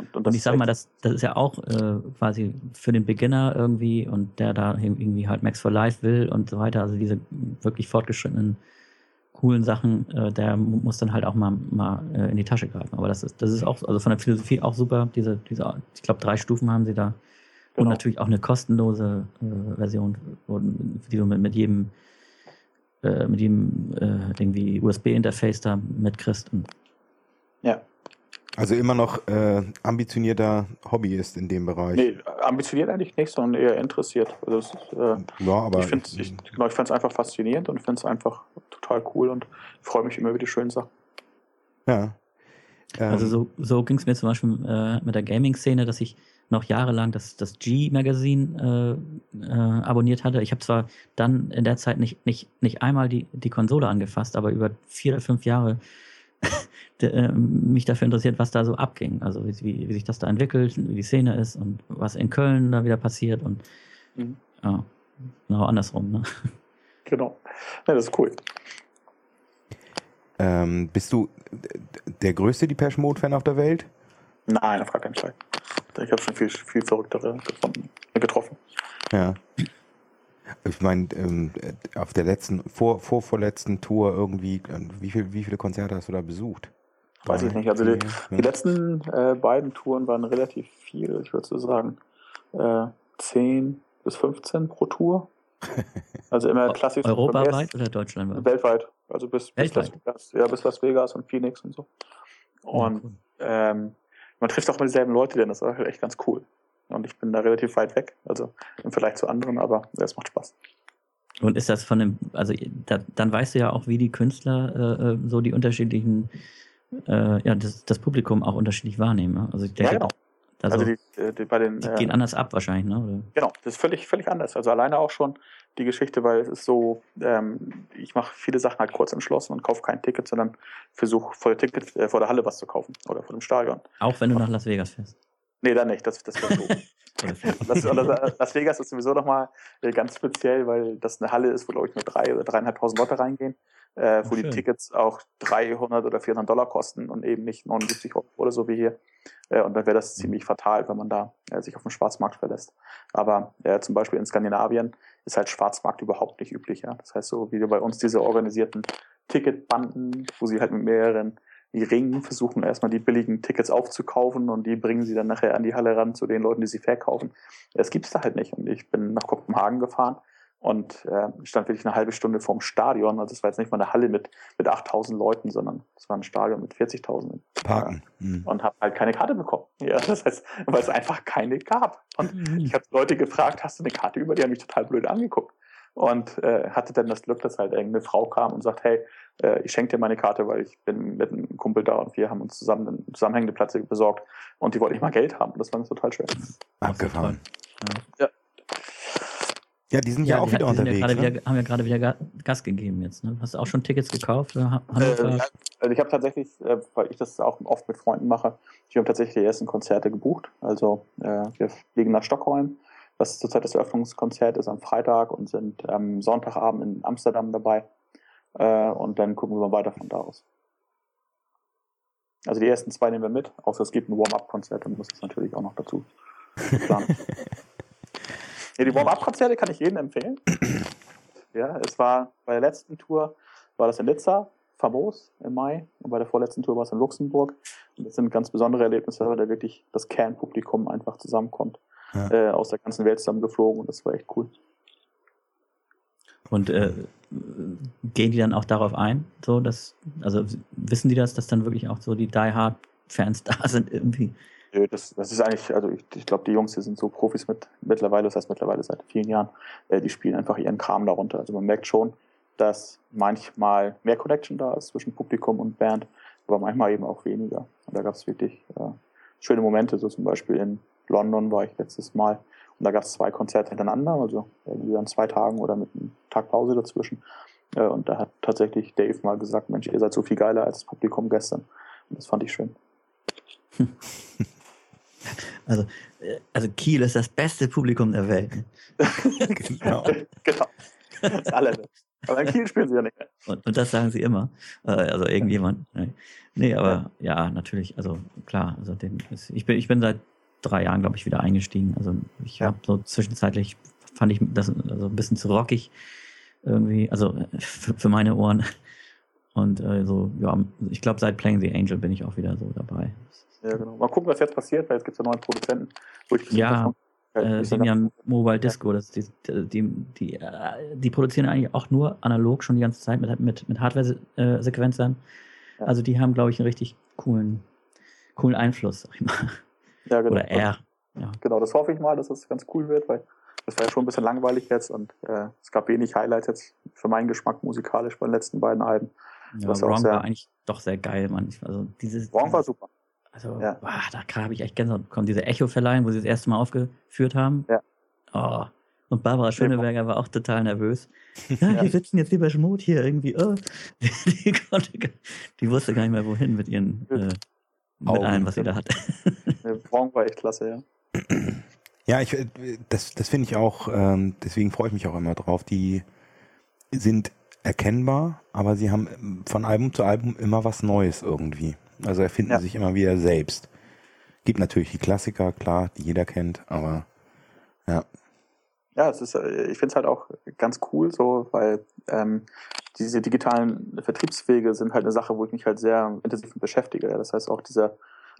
und, und, und ich sag mal, das, das ist ja auch äh, quasi für den Beginner irgendwie und der da irgendwie halt Max for Life will und so weiter, also diese wirklich fortgeschrittenen coolen Sachen, äh, der muss dann halt auch mal, mal äh, in die Tasche greifen. Aber das ist, das ist auch, also von der Philosophie auch super. Diese, diese ich glaube, drei Stufen haben sie da. Genau. Und natürlich auch eine kostenlose äh, Version, die du mit, mit jedem äh, mit jedem äh, irgendwie USB-Interface da mitkriegst. ja. Also immer noch äh, ambitionierter Hobbyist in dem Bereich. Nee, ambitioniert eigentlich nicht, sondern eher interessiert. Also ist, äh, ja, aber ich finde es genau, ich einfach faszinierend und finde es einfach total cool und freue mich immer über die schönen Sachen. Ja. Ähm, also so, so ging es mir zum Beispiel äh, mit der Gaming-Szene, dass ich noch jahrelang das, das G-Magazin äh, äh, abonniert hatte. Ich habe zwar dann in der Zeit nicht, nicht, nicht einmal die, die Konsole angefasst, aber über vier oder fünf Jahre äh, mich dafür interessiert, was da so abging. Also wie, wie, wie, sich das da entwickelt, wie die Szene ist und was in Köln da wieder passiert und mhm. ja, genau andersrum. Ne? Genau. Ja, das ist cool. Ähm, bist du der größte Depeche Mode Fan auf der Welt? Nein, auf gar keinen Fall. Ich habe schon viel, viel verrücktere gefunden, getroffen. Ja. Ich meine, ähm, auf der letzten, vor, vor vorletzten Tour irgendwie, äh, wie, viel, wie viele Konzerte hast du da besucht? Weiß ich nicht. Also die, die letzten äh, beiden Touren waren relativ viel. Ich würde so sagen, äh, zehn, bis 15 pro Tour. Also immer klassisch. Europaweit oder deutschlandweit? Weltweit. Also bis, bis Las Vegas. Ja, bis Las Vegas und Phoenix und so. Und ja, cool. ähm, man trifft auch mal dieselben Leute, denn das ist halt echt ganz cool. Und ich bin da relativ weit weg, also im Vergleich zu anderen, aber es macht Spaß. Und ist das von dem, also da, dann weißt du ja auch, wie die Künstler äh, äh so die unterschiedlichen, äh, ja, das, das Publikum auch unterschiedlich wahrnehmen. Ne? Also ich denke, ja, genau. Also, also die, die, bei den, die äh, gehen anders ab wahrscheinlich, ne? Oder? Genau, das ist völlig, völlig anders. Also alleine auch schon die Geschichte, weil es ist so, ähm, ich mache viele Sachen halt kurz entschlossen und kaufe kein Ticket, sondern versuche vor der Ticket, äh, vor der Halle was zu kaufen oder vor dem Stadion. Auch wenn du nach Las Vegas fährst. Nee, dann nicht. Das, das wäre so. das, Las Vegas ist sowieso nochmal äh, ganz speziell, weil das eine Halle ist, wo, glaube ich, nur drei oder dreieinhalbtausend Leute reingehen, äh, wo Schön. die Tickets auch 300 oder 400 Dollar kosten und eben nicht 79 Euro oder so wie hier. Äh, und dann wäre das ziemlich fatal, wenn man da äh, sich auf den Schwarzmarkt verlässt. Aber äh, zum Beispiel in Skandinavien ist halt Schwarzmarkt überhaupt nicht üblich. Ja? Das heißt, so wie bei uns diese organisierten Ticketbanden, wo sie halt mit mehreren die ringen, versuchen erstmal die billigen Tickets aufzukaufen und die bringen sie dann nachher an die Halle ran zu den Leuten, die sie verkaufen. Das gibt's da halt nicht. Und ich bin nach Kopenhagen gefahren und äh, stand wirklich eine halbe Stunde vorm Stadion. Also es war jetzt nicht mal eine Halle mit, mit 8000 Leuten, sondern es war ein Stadion mit 40.000. Parken. Mhm. Und habe halt keine Karte bekommen. Ja, das heißt, weil es einfach keine gab. Und ich habe Leute gefragt, hast du eine Karte über? Die haben mich total blöd angeguckt und äh, hatte dann das Glück, dass halt irgendeine Frau kam und sagt, hey, äh, ich schenke dir meine Karte, weil ich bin mit einem Kumpel da und wir haben uns zusammen einen zusammenhängende Plätze besorgt und die wollten nicht mal Geld haben. Das war total schön. Abgefahren. Ja. Ja, die sind ja, ja auch wieder unterwegs. Ja ne? wieder, haben ja gerade wieder Gas gegeben jetzt. Ne? Hast du auch schon Tickets gekauft? Äh, also ich habe tatsächlich, äh, weil ich das auch oft mit Freunden mache, ich habe tatsächlich die ersten Konzerte gebucht. Also äh, wir fliegen nach Stockholm was zurzeit das Eröffnungskonzert ist am Freitag und sind am Sonntagabend in Amsterdam dabei. Äh, und dann gucken wir mal weiter von da aus. Also die ersten zwei nehmen wir mit, außer es gibt ein Warm-up-Konzert, dann muss es natürlich auch noch dazu planen. ja, die Warm-up-Konzerte kann ich jedem empfehlen. Ja, es war bei der letzten Tour war das in Nizza, famos im Mai und bei der vorletzten Tour war es in Luxemburg. Und das sind ganz besondere Erlebnisse, weil da wirklich das Kernpublikum einfach zusammenkommt ja. äh, aus der ganzen Welt zusammengeflogen und das war echt cool. Und äh, gehen die dann auch darauf ein, so dass, also wissen die das, dass dann wirklich auch so die Die Hard Fans da sind irgendwie? Nö, das, das ist eigentlich, also ich, ich glaube, die Jungs hier sind so Profis mit mittlerweile, das heißt mittlerweile seit vielen Jahren, äh, die spielen einfach ihren Kram darunter. Also man merkt schon, dass manchmal mehr Connection da ist zwischen Publikum und Band, aber manchmal eben auch weniger. Und da gab es wirklich äh, schöne Momente, so zum Beispiel in London war ich letztes Mal und da gab es zwei Konzerte hintereinander, also irgendwie an zwei Tagen oder mit einem Tag Pause dazwischen. Äh, und da hat tatsächlich Dave mal gesagt, Mensch, ihr seid so viel geiler als das Publikum gestern. Und das fand ich schön. Also, äh, also Kiel ist das beste Publikum der Welt. genau. genau. Das allerletzte. Aber in Kiel spielen sie ja nicht. Und, und das sagen sie immer. Äh, also irgendjemand. Nee, aber ja, natürlich. Also klar. Also den, ich, bin, ich bin seit drei Jahren, glaube ich, wieder eingestiegen. Also ich ja. habe so zwischenzeitlich fand ich das also ein bisschen zu rockig irgendwie, also für, für meine Ohren. Und äh, so, ja, ich glaube, seit Playing the Angel bin ich auch wieder so dabei. Ja, genau. Mal gucken, was jetzt passiert, weil jetzt gibt es ja neuen Produzenten. Wo ich ja, äh, Simian Mobile Disco, das die, die, die, äh, die produzieren eigentlich auch nur analog schon die ganze Zeit mit, mit, mit Hardware-Sequenzern. Ja. Also die haben, glaube ich, einen richtig coolen, coolen Einfluss, sag ich mal. Ja, genau. Oder er. Ja. Genau, das hoffe ich mal, dass das ganz cool wird, weil das war ja schon ein bisschen langweilig jetzt und äh, es gab wenig Highlights jetzt für meinen Geschmack musikalisch bei den letzten beiden Alben. Ja, Wrong sehr, war eigentlich doch sehr geil, man. Also dieses, Wrong war super. Also, ja. boah, da habe ich echt Gänsehaut bekommen. Diese Echo-Verleihung, wo sie das erste Mal aufgeführt haben. Ja. Oh. Und Barbara Schöneberger war auch total nervös. Ja, ja. die sitzen jetzt lieber Schmut hier irgendwie. Oh. Die, die, die, wusste gar nicht mehr wohin mit ihren äh, mit allem, was sie da hat. Der Bronx war echt klasse, ja. Ja, ich, das, das finde ich auch, ähm, deswegen freue ich mich auch immer drauf. Die sind erkennbar, aber sie haben von Album zu Album immer was Neues irgendwie. Also erfinden ja. sich immer wieder selbst. Gibt natürlich die Klassiker, klar, die jeder kennt, aber ja. Ja, es ist, äh, ich finde es halt auch ganz cool, so, weil ähm, diese digitalen Vertriebswege sind halt eine Sache, wo ich mich halt sehr intensiv beschäftige. Das heißt auch dieser,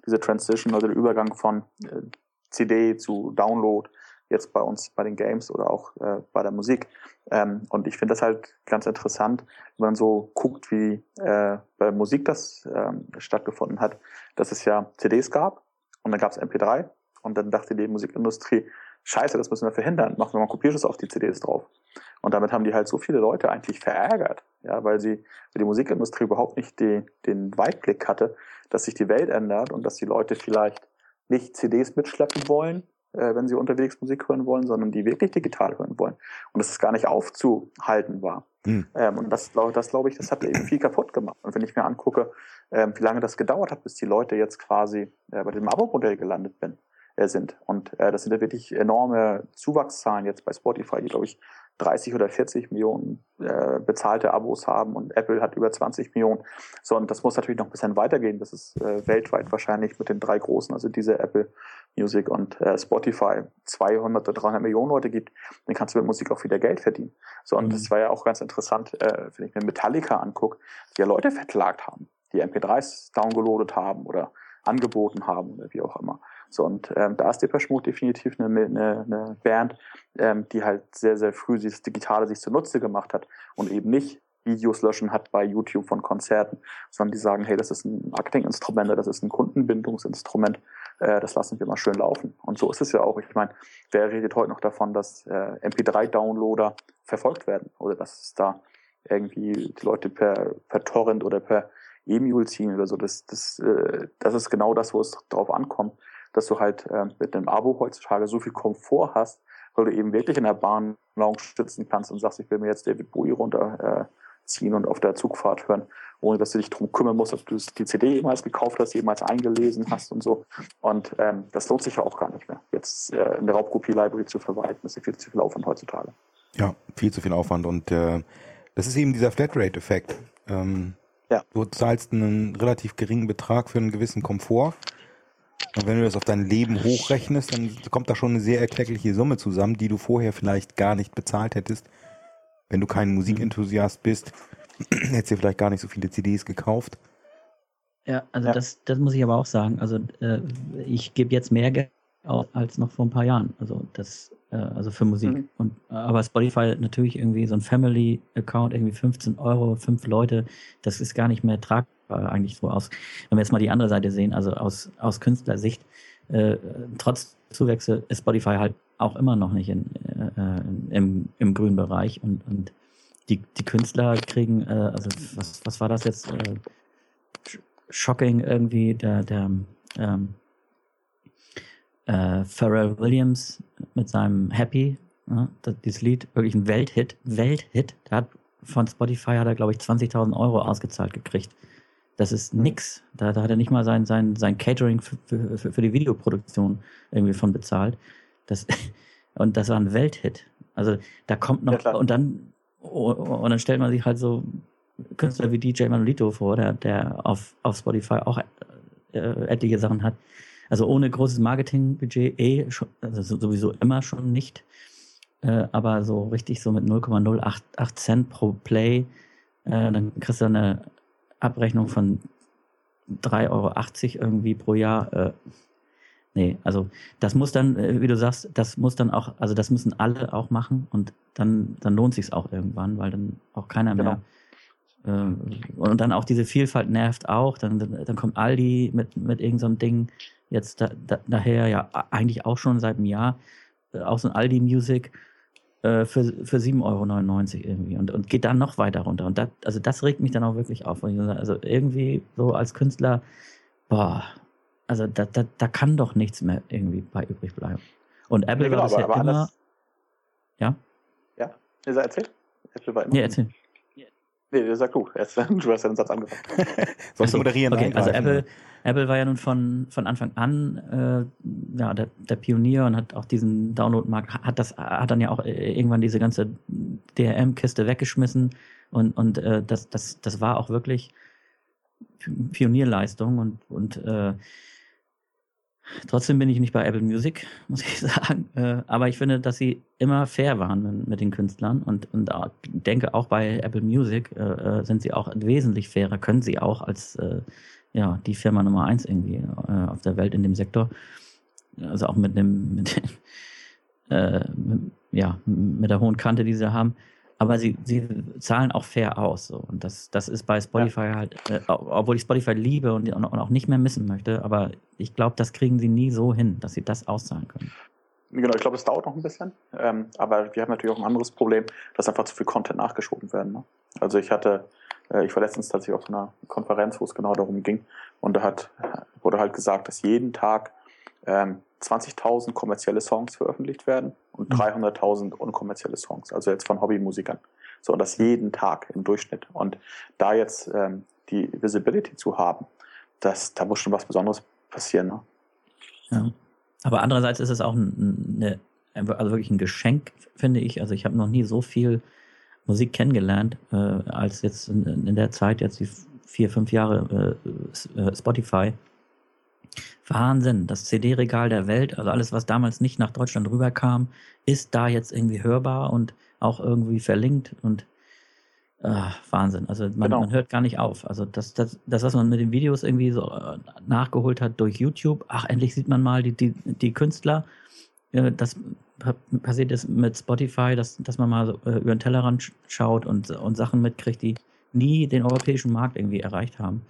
diese Transition oder der Übergang von äh, CD zu Download, jetzt bei uns bei den Games oder auch äh, bei der Musik. Ähm, und ich finde das halt ganz interessant, wenn man so guckt, wie äh, bei Musik das ähm, stattgefunden hat, dass es ja CDs gab und dann gab es MP3 und dann dachte die Musikindustrie, scheiße, das müssen wir verhindern, machen wir mal Kopierschutz auf die CDs drauf. Und damit haben die halt so viele Leute eigentlich verärgert, ja, weil sie, weil die Musikindustrie überhaupt nicht die, den Weitblick hatte, dass sich die Welt ändert und dass die Leute vielleicht nicht CDs mitschleppen wollen, äh, wenn sie unterwegs Musik hören wollen, sondern die wirklich digital hören wollen. Und dass es gar nicht aufzuhalten war. Mhm. Ähm, und das, das glaube ich, das hat eben viel kaputt gemacht. Und wenn ich mir angucke, ähm, wie lange das gedauert hat, bis die Leute jetzt quasi äh, bei dem Abo-Modell gelandet bin, äh, sind. Und äh, das sind ja wirklich enorme Zuwachszahlen jetzt bei Spotify, die, glaube ich, 30 oder 40 Millionen äh, bezahlte Abos haben und Apple hat über 20 Millionen. So, und das muss natürlich noch ein bisschen weitergehen, Das ist äh, weltweit wahrscheinlich mit den drei großen, also diese Apple Music und äh, Spotify 200 oder 300 Millionen Leute gibt, dann kannst du mit Musik auch wieder Geld verdienen. So, und mhm. das war ja auch ganz interessant, äh, wenn ich mir Metallica angucke, die ja Leute verklagt haben, die MP3s downgeloadet haben oder angeboten haben oder wie auch immer. So, und ähm, da ist Depeche definitiv eine, eine, eine Band, ähm, die halt sehr, sehr früh das Digitale sich zunutze gemacht hat und eben nicht Videos löschen hat bei YouTube von Konzerten, sondern die sagen, hey, das ist ein Marketinginstrument, das ist ein Kundenbindungsinstrument, äh, das lassen wir mal schön laufen. Und so ist es ja auch. Ich meine, wer redet heute noch davon, dass äh, MP3-Downloader verfolgt werden oder dass es da irgendwie die Leute per, per Torrent oder per E-Mule ziehen oder so. Das, das, äh, das ist genau das, wo es drauf ankommt dass du halt äh, mit einem Abo heutzutage so viel Komfort hast, weil du eben wirklich in der Bahn Lounge sitzen kannst und sagst, ich will mir jetzt David Bowie runterziehen äh, und auf der Zugfahrt hören, ohne dass du dich drum kümmern musst, ob du die CD jemals gekauft hast, jemals eingelesen hast und so. Und ähm, das lohnt sich ja auch gar nicht mehr. Jetzt äh, in der Raubkopie-Library zu verwalten, ist ja viel zu viel Aufwand heutzutage. Ja, viel zu viel Aufwand und äh, das ist eben dieser Flatrate-Effekt. Ähm, ja. Du zahlst einen relativ geringen Betrag für einen gewissen Komfort und wenn du das auf dein Leben hochrechnest, dann kommt da schon eine sehr erkleckliche Summe zusammen, die du vorher vielleicht gar nicht bezahlt hättest. Wenn du kein Musikenthusiast bist, hättest du vielleicht gar nicht so viele CDs gekauft. Ja, also ja. Das, das muss ich aber auch sagen. Also äh, ich gebe jetzt mehr Geld aus als noch vor ein paar Jahren. Also das, äh, also für Musik. Mhm. Und aber Spotify natürlich irgendwie so ein Family-Account, irgendwie 15 Euro, fünf Leute, das ist gar nicht mehr tragbar eigentlich so aus. Wenn wir jetzt mal die andere Seite sehen, also aus, aus Künstlersicht, äh, trotz Zuwächse ist Spotify halt auch immer noch nicht in, äh, im, im grünen Bereich und, und die, die Künstler kriegen, äh, also was, was war das jetzt? Äh, shocking irgendwie, der, der ähm, äh, Pharrell Williams mit seinem Happy, ja, das, dieses Lied, wirklich ein Welthit, Welthit, der hat von Spotify hat er, glaube ich, 20.000 Euro ausgezahlt gekriegt. Das ist nix. Da, da hat er nicht mal sein, sein, sein Catering für, für, für die Videoproduktion irgendwie von bezahlt. Das, und das war ein Welthit. Also da kommt noch, ja, und dann, und dann stellt man sich halt so Künstler wie DJ Manolito vor, der, der auf, auf Spotify auch äh, etliche Sachen hat. Also ohne großes Marketingbudget eh, schon, also sowieso immer schon nicht. Äh, aber so richtig so mit 0,08 Cent pro Play, äh, dann kriegst du eine Abrechnung von 3,80 Euro irgendwie pro Jahr. Äh, nee, also das muss dann, äh, wie du sagst, das muss dann auch, also das müssen alle auch machen und dann, dann lohnt sich auch irgendwann, weil dann auch keiner genau. mehr. Äh, und dann auch diese Vielfalt nervt auch. Dann, dann kommt Aldi mit, mit irgendeinem so Ding jetzt da, da, daher ja eigentlich auch schon seit einem Jahr, äh, auch so ein Aldi Music äh, für, für 7,99 Euro irgendwie und, und geht dann noch weiter runter. Und das, also das regt mich dann auch wirklich auf. Also irgendwie so als Künstler, boah, also da, da, da kann doch nichts mehr irgendwie bei übrig bleiben. Und Apple ja, genau, war das ja immer. Alles, ja? Ja, erzählt. Apple war immer. Ja, erzähl. Nee, sag du. Erst, du hast ja den Satz angefangen. Sollst du moderieren? Okay, also Apple, Apple war ja nun von, von Anfang an äh, ja, der, der Pionier und hat auch diesen Download-Markt, hat das, hat dann ja auch äh, irgendwann diese ganze DRM-Kiste weggeschmissen und, und äh, das, das, das war auch wirklich Pionierleistung und, und äh, Trotzdem bin ich nicht bei Apple Music, muss ich sagen. Äh, aber ich finde, dass sie immer fair waren mit, den Künstlern und, und denke auch bei Apple Music äh, äh, sind sie auch wesentlich fairer, können sie auch als ja, die Firma Nummer eins irgendwie auf der Welt in dem Sektor. Also auch mit dem, mit dem äh, ja, mit der hohen Kante, die sie haben. Aber sie, sie zahlen auch fair aus. So. Und das, das ist bei Spotify ja. halt, äh, obwohl ich Spotify liebe und, und auch nicht mehr missen möchte, aber ich glaube, das kriegen sie nie so hin, dass sie das auszahlen können. Genau, ich glaube, es dauert noch ein bisschen. Ähm, aber wir haben natürlich auch ein anderes Problem, dass einfach zu viel Content nachgeschoben werden. Ne? Also ich hatte, äh, ich war letztens tatsächlich auf so einer Konferenz, wo es genau darum ging. Und da hat, wurde halt gesagt, dass jeden Tag ähm, 20.000 kommerzielle Songs veröffentlicht werden und 300.000 mhm. unkommerzielle Songs, also jetzt von Hobbymusikern. So, und das jeden Tag im Durchschnitt. Und da jetzt ähm, die Visibility zu haben, das, da muss schon was Besonderes passieren. Ne? Ja. Aber andererseits ist es auch eine, also wirklich ein Geschenk, finde ich. Also ich habe noch nie so viel Musik kennengelernt, äh, als jetzt in, in, der Zeit, jetzt die vier, fünf Jahre äh, äh Spotify. Wahnsinn, das CD-Regal der Welt, also alles, was damals nicht nach Deutschland rüberkam, ist da jetzt irgendwie hörbar und auch irgendwie verlinkt und äh, Wahnsinn. Also man, genau. man, hört gar nicht auf. Also das, das, das, was man mit den Videos irgendwie so äh, nachgeholt hat durch YouTube, ach, endlich sieht man mal die, die, die Künstler. Äh, das passiert jetzt mit Spotify, dass, dass man mal so, äh, über den Tellerrand schaut und, und Sachen mitkriegt, die nie den europäischen Markt irgendwie erreicht haben.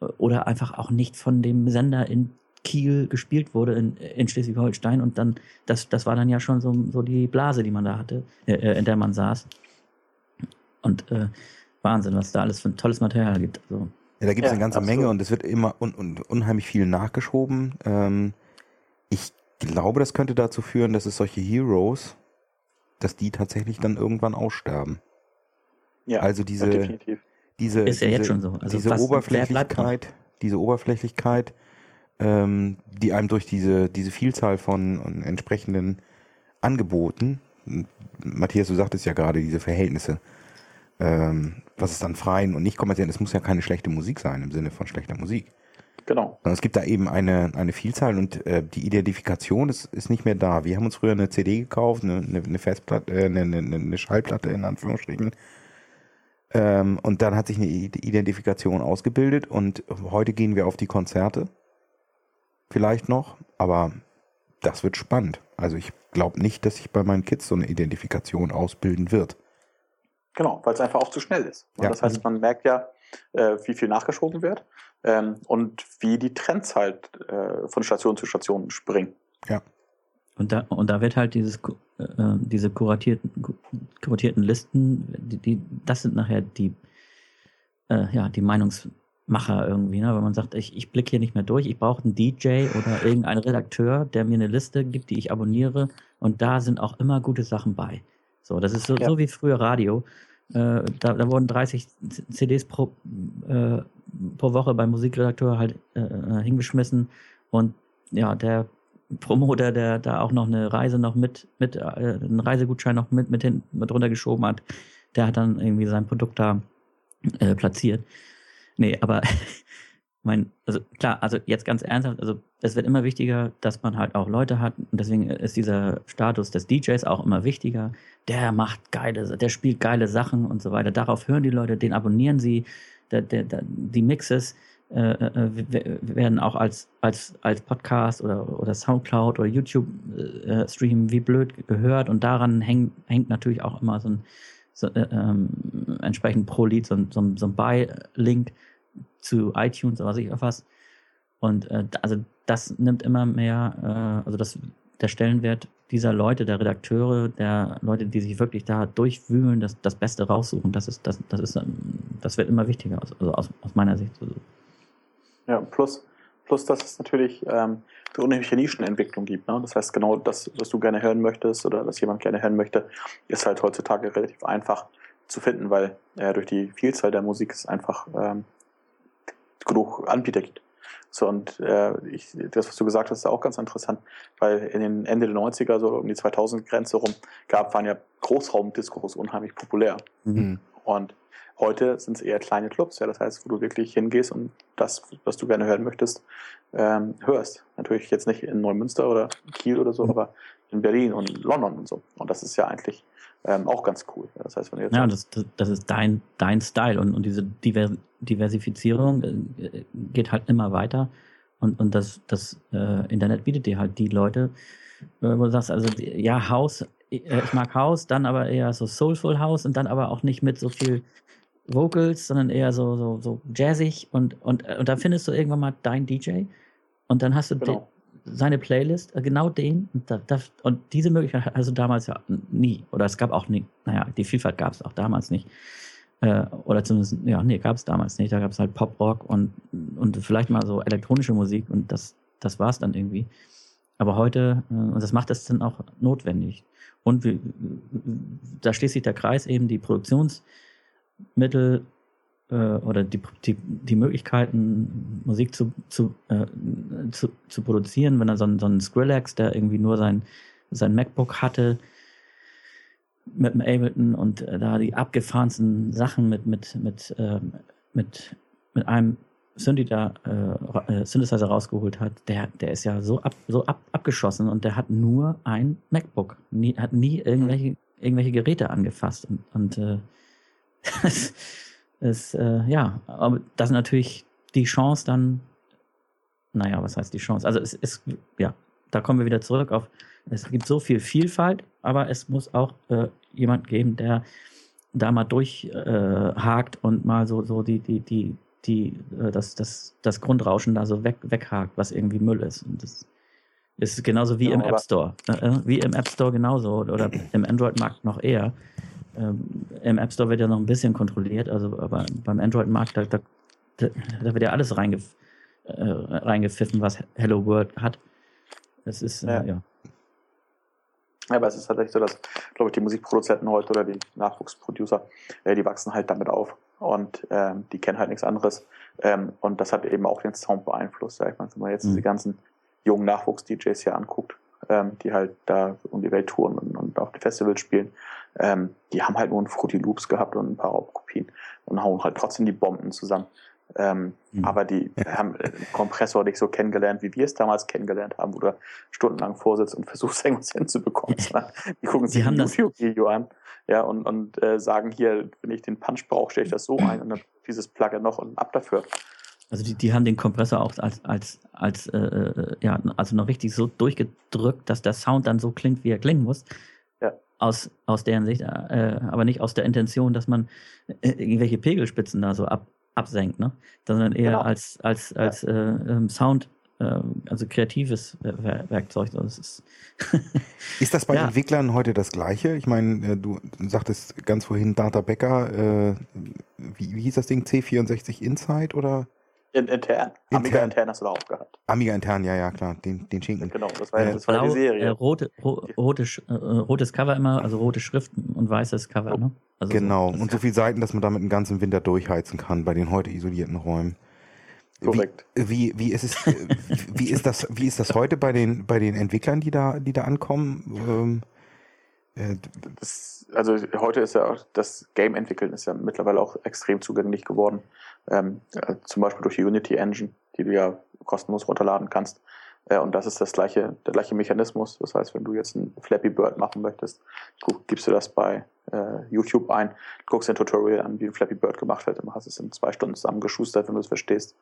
Äh, oder einfach auch nicht von dem Sender in Kiel gespielt wurde in, in Schleswig-Holstein und dann, das, das war dann ja schon so, so die Blase, die man da hatte, äh, in der man saß. Und äh, Wahnsinn, was da alles für ein tolles Material gibt. Also, ja, da gibt es ja, eine ganze absolut. Menge und es wird immer un, un, unheimlich viel nachgeschoben. Ähm, ich glaube, das könnte dazu führen, dass es solche Heroes, dass die tatsächlich dann irgendwann aussterben. Ja, also diese, definitiv. diese, ist ja diese, jetzt schon so. Also diese Oberflächlichkeit, diese Oberflächlichkeit, ähm, die einem durch diese, diese Vielzahl von entsprechenden Angeboten, Matthias, du sagtest ja gerade, diese Verhältnisse, ähm, was ist dann freien und nicht kommerziell, es muss ja keine schlechte Musik sein im Sinne von schlechter Musik. Genau. Es gibt da eben eine, eine Vielzahl und äh, die Identifikation ist, ist nicht mehr da. Wir haben uns früher eine CD gekauft, eine, eine Festplatte, äh, eine, eine, eine Schallplatte in Anführungsstrichen. Ähm, und dann hat sich eine Identifikation ausgebildet und heute gehen wir auf die Konzerte. Vielleicht noch, aber das wird spannend. Also ich glaube nicht, dass sich bei meinen Kids so eine Identifikation ausbilden wird. Genau, weil es einfach auch zu schnell ist. Ja. Das heißt, man merkt ja, äh, wie viel nachgeschoben wird ähm, und wie die Trends halt äh, von Station zu Station springen. Ja. Und da, und da wird halt dieses, äh, diese kuratierten, kuratierten Listen, die, die, das sind nachher die, äh, ja, die Meinungsmacher irgendwie, ne? wenn man sagt, ich, ich blicke hier nicht mehr durch, ich brauche einen DJ oder irgendeinen Redakteur, der mir eine Liste gibt, die ich abonniere und da sind auch immer gute Sachen bei. So, das ist so, ja. so wie früher Radio. Äh, da, da wurden 30 CDs pro, äh, pro Woche beim Musikredakteur halt äh, hingeschmissen und ja, der Promoter, der da auch noch eine Reise noch mit, mit äh, einen Reisegutschein noch mit, mit, hin, mit runtergeschoben hat, der hat dann irgendwie sein Produkt da äh, platziert. Nee, aber mein, also klar, also jetzt ganz ernsthaft, also es wird immer wichtiger, dass man halt auch Leute hat und deswegen ist dieser Status des DJs auch immer wichtiger. Der macht geile, der spielt geile Sachen und so weiter. Darauf hören die Leute, den abonnieren sie. Der, der, der, die Mixes äh, äh, werden auch als, als, als Podcast oder, oder Soundcloud oder YouTube-Stream äh, wie blöd gehört und daran häng, hängt natürlich auch immer so ein so, äh, ähm, entsprechend pro Lied so, so, so ein Buy-Link zu iTunes oder was ich was. Und äh, also das nimmt immer mehr, äh, also das, der Stellenwert dieser Leute, der Redakteure, der Leute, die sich wirklich da durchwühlen, das, das Beste raussuchen, das ist, das, das ist, ähm, das wird immer wichtiger, also aus, aus meiner Sicht. Ja, plus, plus, dass es natürlich ähm, eine unheimliche Nischenentwicklung gibt. Ne? Das heißt, genau das, was du gerne hören möchtest oder was jemand gerne hören möchte, ist halt heutzutage relativ einfach zu finden, weil äh, durch die Vielzahl der Musik es einfach ähm, genug Anbieter gibt. So, und äh, ich, das, was du gesagt hast, ist auch ganz interessant, weil in den Ende der 90er, so um die 2000-Grenze rum, gab, waren ja Großraumdiskos unheimlich populär. Mhm. Und heute sind es eher kleine Clubs, ja, das heißt, wo du wirklich hingehst und das, was du gerne hören möchtest, ähm, hörst. Natürlich jetzt nicht in Neumünster oder Kiel oder so, mhm. aber in Berlin und London und so. Und das ist ja eigentlich ähm, auch ganz cool. Das heißt, wenn du jetzt ja, das, das, das ist dein, dein Style und, und diese Divers Diversifizierung äh, geht halt immer weiter und, und das, das äh, Internet bietet dir halt die Leute, wo du sagst, also ja, House, äh, ich mag House, dann aber eher so Soulful House und dann aber auch nicht mit so viel Vocals, sondern eher so, so, so jazzig und, und, und dann findest du irgendwann mal dein DJ und dann hast du genau. Seine Playlist, äh, genau den und, da, da, und diese Möglichkeit hast du damals ja nie oder es gab auch nie, naja, die Vielfalt gab es auch damals nicht. Äh, oder zumindest, ja, nee, gab es damals nicht. Da gab es halt Pop-Rock und, und vielleicht mal so elektronische Musik und das, das war es dann irgendwie. Aber heute, äh, und das macht es dann auch notwendig. Und wie, da schließt sich der Kreis eben die Produktionsmittel äh, oder die, die, die Möglichkeiten, Musik zu, zu, äh, zu, zu produzieren, wenn er so ein, so ein Skrillex, der irgendwie nur sein, sein MacBook hatte, mit dem Ableton und äh, da die abgefahrensten Sachen mit, mit, mit, äh, mit, mit einem Synthesizer, äh, äh, Synthesizer rausgeholt hat, der, der ist ja so, ab, so ab, abgeschossen und der hat nur ein MacBook. Nie, hat nie irgendwelche, irgendwelche Geräte angefasst. Und, und äh, ist, äh, ja, aber das ist natürlich die Chance dann, naja, was heißt die Chance? Also es ist, ja, da kommen wir wieder zurück auf, es gibt so viel Vielfalt, aber es muss auch äh, jemand geben, der da mal durchhakt äh, und mal so, so die, die, die, die, äh, das, das, das Grundrauschen da so weg, weghakt, was irgendwie Müll ist. Und das ist genauso wie ja, im App Store. Äh, äh, wie im App Store genauso oder im Android-Markt noch eher. Ähm, Im App Store wird ja noch ein bisschen kontrolliert, also aber beim Android-Markt, da, da, da, wird ja alles reingef äh, reingepfiffen, was Hello World hat. Das ist, äh, ja. ja. Aber es ist tatsächlich so, dass, glaube ich, die Musikproduzenten heute oder die Nachwuchsproducer, äh, die wachsen halt damit auf und ähm, die kennen halt nichts anderes. Ähm, und das hat eben auch den Sound beeinflusst. Ja. Ich meine, wenn man jetzt mhm. diese ganzen jungen Nachwuchs-DJs hier anguckt, ähm, die halt da um die Welt touren und, und auf die Festivals spielen, ähm, die haben halt nur ein Fruity Loops gehabt und ein paar Raubkopien und hauen halt trotzdem die Bomben zusammen. Ähm, mhm. Aber die haben einen Kompressor nicht so kennengelernt, wie wir es damals kennengelernt haben, wo du stundenlang vorsitzt und versuchst, irgendwas hinzubekommen. die gucken sich ein YouTube-Video an ja, und, und äh, sagen hier, wenn ich den Punch brauche, stelle ich das so ein und dann dieses Plugin noch und ab dafür. Also die, die haben den Kompressor auch als, als, als äh, äh, ja, also noch richtig so durchgedrückt, dass der Sound dann so klingt, wie er klingen muss. Aus, aus deren Sicht, äh, aber nicht aus der Intention, dass man äh, irgendwelche Pegelspitzen da so ab, absenkt, ne? Sondern eher genau. als, als, als ja. äh, ähm, Sound, äh, also kreatives Werkzeug. Das ist, ist das bei ja. Entwicklern heute das Gleiche? Ich meine, äh, du sagtest ganz vorhin Data Becker, äh, wie, wie hieß das Ding? C64 Inside oder? In, intern. Amiga intern hast du da auch gehabt. Amiga intern, ja, ja, klar, den, den Schinken. Genau, das war, äh, das war blau, die Serie. Äh, rote, ro, rote, äh, rotes Cover immer, also rote Schrift und weißes Cover, ne? Also genau, so, und so viele Seiten, dass man damit den ganzen Winter durchheizen kann bei den heute isolierten Räumen. Korrekt. Wie, wie, wie ist es, wie ist das, wie ist das heute bei den, bei den Entwicklern, die da, die da ankommen? Ähm, äh, das, also heute ist ja auch das Game entwickeln ist ja mittlerweile auch extrem zugänglich geworden. Ähm, äh, zum Beispiel durch die Unity Engine, die du ja kostenlos runterladen kannst. Äh, und das ist das gleiche, der gleiche Mechanismus. Das heißt, wenn du jetzt ein Flappy Bird machen möchtest, gibst du das bei äh, YouTube ein, guckst ein Tutorial an, wie ein Flappy Bird gemacht wird, und hast es in zwei Stunden zusammengeschustert, wenn du es verstehst.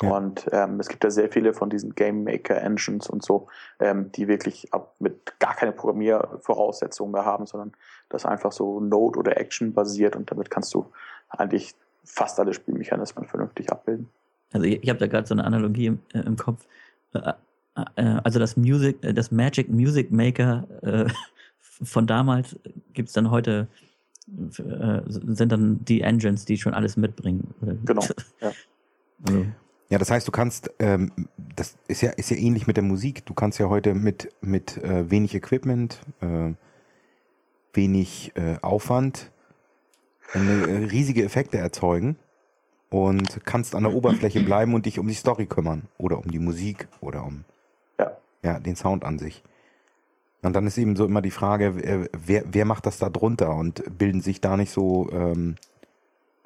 Ja. Und ähm, es gibt ja sehr viele von diesen Game Maker Engines und so, ähm, die wirklich ab, mit gar keine Programmiervoraussetzungen mehr haben, sondern das einfach so Node oder Action basiert und damit kannst du eigentlich fast alle Spielmechanismen vernünftig abbilden. Also ich, ich habe da gerade so eine Analogie im, äh, im Kopf. Äh, äh, also das Music, äh, das Magic Music Maker äh, von damals gibt's dann heute äh, sind dann die Engines, die schon alles mitbringen. Genau. Ja. Also. Ja, das heißt, du kannst, ähm, das ist ja, ist ja ähnlich mit der Musik. Du kannst ja heute mit, mit äh, wenig Equipment, äh, wenig äh, Aufwand äh, riesige Effekte erzeugen und kannst an der Oberfläche bleiben und dich um die Story kümmern oder um die Musik oder um ja. Ja, den Sound an sich. Und dann ist eben so immer die Frage, äh, wer, wer macht das da drunter und bilden sich da nicht so ähm,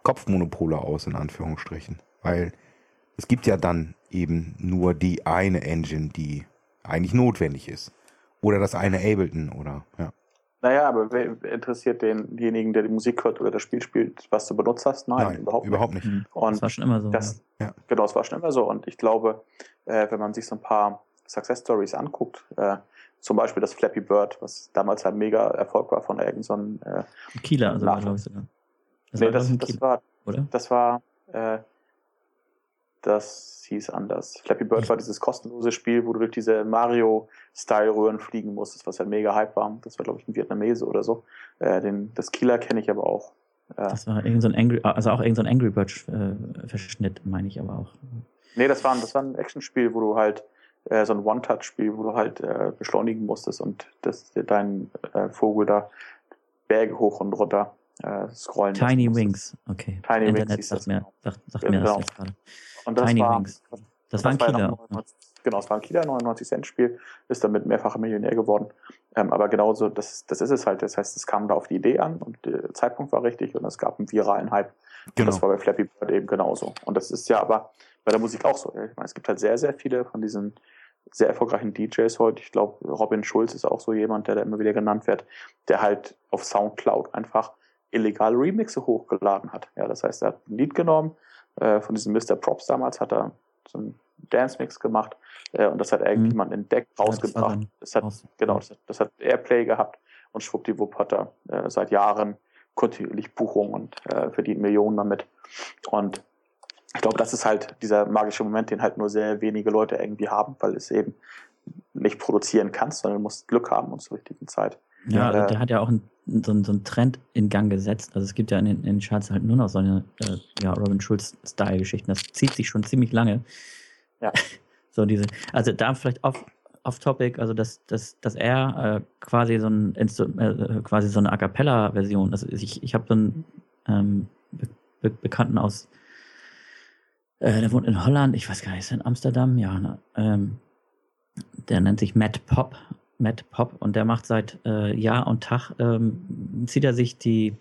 Kopfmonopole aus, in Anführungsstrichen. Weil es gibt ja dann eben nur die eine Engine, die eigentlich notwendig ist. Oder das eine Ableton oder ja. Naja, aber wer interessiert denjenigen, der die Musik hört oder das Spiel spielt, was du benutzt hast? Nein, Nein überhaupt, überhaupt nicht. nicht. Und das war schon immer so. Das, ja. Genau, das war schon immer so. Und ich glaube, äh, wenn man sich so ein paar Success Stories anguckt, äh, zum Beispiel das Flappy Bird, was damals ein mega Erfolg war von irgendeinem so äh, Kieler, also glaube ich sogar. Das nee, war, das, das, war, oder? das war, äh, das hieß anders. Flappy Bird war dieses kostenlose Spiel, wo du durch diese Mario-Style-Röhren fliegen musstest, was halt mega hype war. Das war, glaube ich, ein Vietnamese oder so. Äh, den, das Kieler kenne ich aber auch. Äh, das war irgendein so Angry, also auch irgendein so Angry Bird-Verschnitt, äh, meine ich aber auch. Nee, das war, das war ein Actionspiel, wo du halt äh, so ein One-Touch-Spiel, wo du halt äh, beschleunigen musstest und das, dein äh, Vogel da Berge hoch und runter scrollen Tiny Wings, okay. Tiny Internet Wings sagt mir, sagt, sagt genau. mir das gerade. Und das Tiny war, Wings. Das, das war ein Kieler. Ja genau, es war ein Kieler, 99 Cent Spiel, ist damit mehrfacher Millionär geworden. Ähm, aber genauso, das, das ist es halt. Das heißt, es kam da auf die Idee an und der Zeitpunkt war richtig und es gab einen viralen Hype. Genau. Und das war bei Flappy Bird eben genauso. Und das ist ja aber bei der Musik auch so. Ich meine, es gibt halt sehr, sehr viele von diesen sehr erfolgreichen DJs heute. Ich glaube, Robin Schulz ist auch so jemand, der da immer wieder genannt wird, der halt auf Soundcloud einfach illegale Remixe hochgeladen hat. Ja, das heißt, er hat ein Lied genommen, äh, von diesem Mr. Props damals hat er so einen Dance-Mix gemacht äh, und das hat irgendjemand mhm. entdeckt, rausgebracht. Das, hat, genau, das hat, das hat Airplay gehabt und schwuppdiwupp hat er äh, seit Jahren kontinuierlich Buchungen und äh, verdient Millionen damit. Und ich glaube, das ist halt dieser magische Moment, den halt nur sehr wenige Leute irgendwie haben, weil es eben nicht produzieren kannst, sondern du musst Glück haben und zur richtigen Zeit. Ja, äh, der hat ja auch einen, so, einen, so einen Trend in Gang gesetzt. Also es gibt ja in, in den Charts halt nur noch so eine äh, ja, Robin Schulz-Style-Geschichten. Das zieht sich schon ziemlich lange. Ja. So diese, also da vielleicht off, off topic, also dass, dass, dass er äh, quasi so ein äh, quasi so eine A cappella-Version, also ich, ich habe so einen ähm, Be Bekannten aus, äh, der wohnt in Holland, ich weiß gar nicht, ist er in Amsterdam? Ja, ne, ähm, der nennt sich Matt Pop Matt Pop und der macht seit äh, Jahr und Tag, ähm, zieht er sich die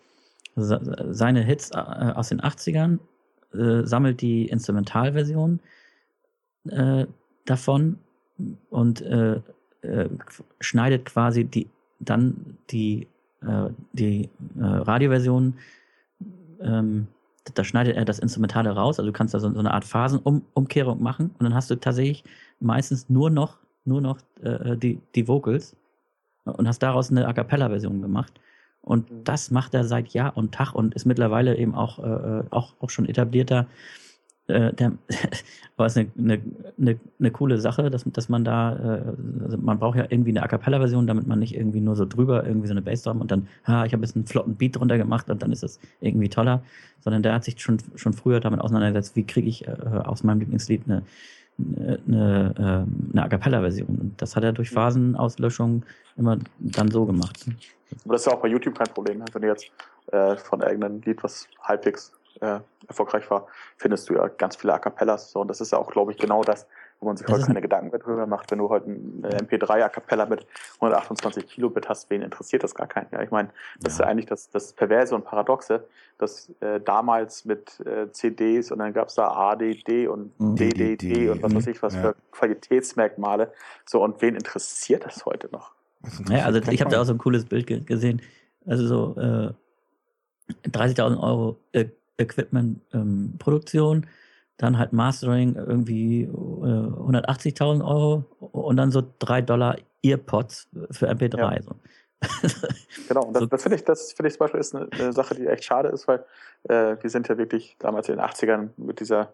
seine Hits äh, aus den 80ern, äh, sammelt die Instrumentalversion äh, davon und äh, äh, schneidet quasi die dann die die Radioversion ähm, da schneidet er das Instrumentale raus, also du kannst da so, so eine Art Phasenumkehrung machen und dann hast du tatsächlich meistens nur noch nur noch äh, die, die Vocals und hast daraus eine A Cappella-Version gemacht. Und mhm. das macht er seit Jahr und Tag und ist mittlerweile eben auch, äh, auch, auch schon etablierter. Äh, der, aber es ist eine, eine, eine, eine coole Sache, dass, dass man da, äh, also man braucht ja irgendwie eine A Cappella-Version, damit man nicht irgendwie nur so drüber irgendwie so eine Bassdrum und dann, ha, ich habe jetzt einen flotten Beat drunter gemacht und dann ist das irgendwie toller, sondern der hat sich schon, schon früher damit auseinandergesetzt, wie kriege ich äh, aus meinem Lieblingslied eine, eine, ähm, eine A Cappella-Version. Das hat er durch Phasenauslöschung immer dann so gemacht. Aber das ist ja auch bei YouTube kein Problem. Wenn du jetzt äh, von irgendeinem Lied, was halbwegs äh, erfolgreich war, findest du ja ganz viele A Cappellas. So, und das ist ja auch, glaube ich, genau das, wo man sich das heute keine Gedanken mehr drüber macht. Wenn du heute eine MP3 A Cappella mit 128 Kilobit hast, wen interessiert das gar keinen? Ja, ich meine, das ja. ist eigentlich das, das Perverse und Paradoxe, dass äh, damals mit äh, CDs und dann gab es da ADD und DDD mhm. und was weiß ich was ja. für Qualitätsmerkmale. So, und wen interessiert das heute noch? Ja, also ich habe da auch so ein cooles Bild gesehen. Also so äh, 30.000 Euro äh, Equipment-Produktion, ähm, dann halt Mastering irgendwie äh, 180.000 Euro und dann so drei Dollar Earpods für MP3. Ja. So. genau, und das, so. das finde ich, das finde ich zum Beispiel ist eine, eine, Sache, die echt schade ist, weil äh, wir sind ja wirklich damals in den 80ern mit dieser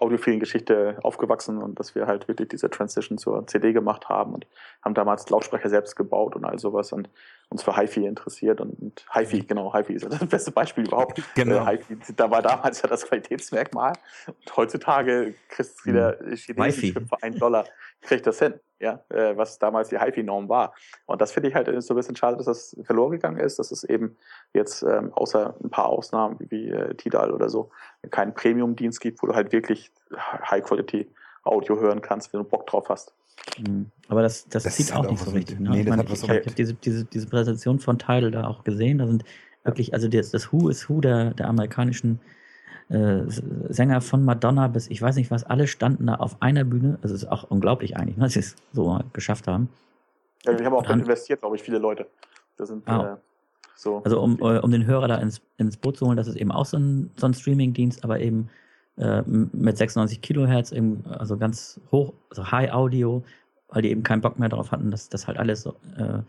audiophilen Geschichte aufgewachsen und dass wir halt wirklich diese Transition zur CD gemacht haben und haben damals Lautsprecher selbst gebaut und all sowas und uns für HiFi interessiert und, und HiFi, genau, HiFi ist das beste Beispiel überhaupt. Genau. Äh, HiFi, da war damals ja das Qualitätsmerkmal und heutzutage kriegst du wieder hm. chinesisch für einen Dollar, kriegt das hin ja, äh, was damals die HiFi-Norm war. Und das finde ich halt so ein bisschen schade, dass das verloren gegangen ist, dass es eben jetzt ähm, außer ein paar Ausnahmen wie, äh, Tidal oder so keinen Premium-Dienst gibt, wo du halt wirklich High-Quality-Audio hören kannst, wenn du Bock drauf hast. Mhm. Aber das, das, das sieht auch nicht so richtig. Ne? Nee, ich meine, ich, ich habe diese, diese, diese Präsentation von Tidal da auch gesehen. Da sind wirklich, also das, das Who is Who der, der amerikanischen äh, Sänger von Madonna bis ich weiß nicht was, alle standen da auf einer Bühne. Also ist auch unglaublich eigentlich, ne, dass sie es so geschafft haben. Ja, die haben auch dann, investiert, glaube ich, viele Leute. Das sind ah, äh, so. Also um, äh, um den Hörer da ins, ins Boot zu holen, das ist eben auch so ein, so ein Streaming-Dienst, aber eben äh, mit 96 Kilohertz, eben, also ganz hoch, also High Audio weil die eben keinen Bock mehr darauf hatten, dass das halt alles so, äh,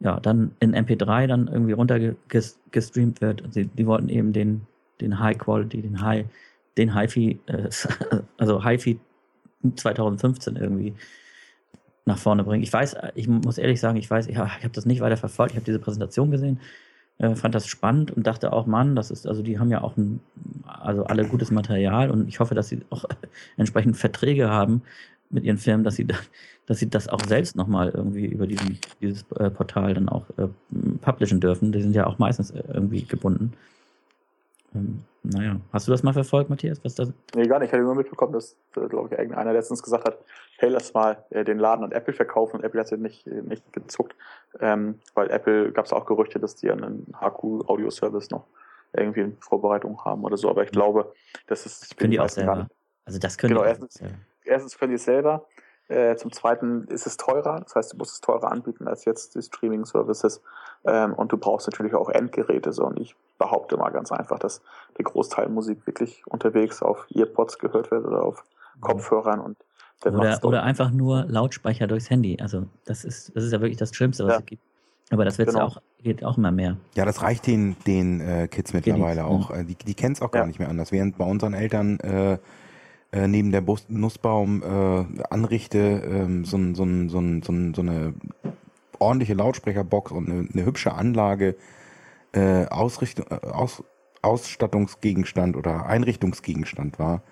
ja, dann in MP3 dann irgendwie runtergestreamt wird. Sie, die wollten eben den, den High Quality, den High, den HiFi, äh, also HiFi 2015 irgendwie nach vorne bringen. Ich weiß, ich muss ehrlich sagen, ich weiß, ja, ich habe das nicht weiter verfolgt. Ich habe diese Präsentation gesehen, äh, fand das spannend und dachte auch, Mann, das ist, also die haben ja auch ein, also alle gutes Material und ich hoffe, dass sie auch entsprechend Verträge haben mit ihren Firmen, dass sie, dass sie das auch selbst nochmal irgendwie über diesen, dieses äh, Portal dann auch äh, publishen dürfen. Die sind ja auch meistens äh, irgendwie gebunden. Ähm, naja, hast du das mal verfolgt, Matthias? Was das? Nee, gar nicht. Ich hatte nur mitbekommen, dass, äh, glaube ich, irgendeiner letztens gesagt hat, hey, lass mal äh, den Laden an Apple verkaufen. Und Apple hat ja nicht, äh, nicht gezuckt, ähm, weil Apple gab es auch Gerüchte, dass die einen HQ-Audio-Service noch irgendwie in Vorbereitung haben oder so. Aber ich glaube, das ist können die auch selber. Also das können genau, die erstens, erstens können die es selber. Äh, zum Zweiten ist es teurer, das heißt, du musst es teurer anbieten als jetzt die Streaming-Services. Ähm, und du brauchst natürlich auch Endgeräte. So. Und ich behaupte mal ganz einfach, dass der Großteil Musik wirklich unterwegs auf Earpods gehört wird oder auf mhm. Kopfhörern und oder, oder einfach nur Lautsprecher durchs Handy. Also das ist, das ist ja wirklich das Schlimmste, was ja. es gibt. Aber das wird genau. ja auch, geht auch immer mehr. Ja, das reicht den, den äh, Kids mittlerweile Kiddies, auch. Ja. Die, die kennen es auch gar ja. nicht mehr anders. Während bei unseren Eltern äh, äh, neben der Bus Nussbaum äh, anrichte ähm, so, so, so, so, so eine ordentliche Lautsprecherbox und eine, eine hübsche Anlage äh, Ausrichtung, äh, Aus, Ausstattungsgegenstand oder Einrichtungsgegenstand war,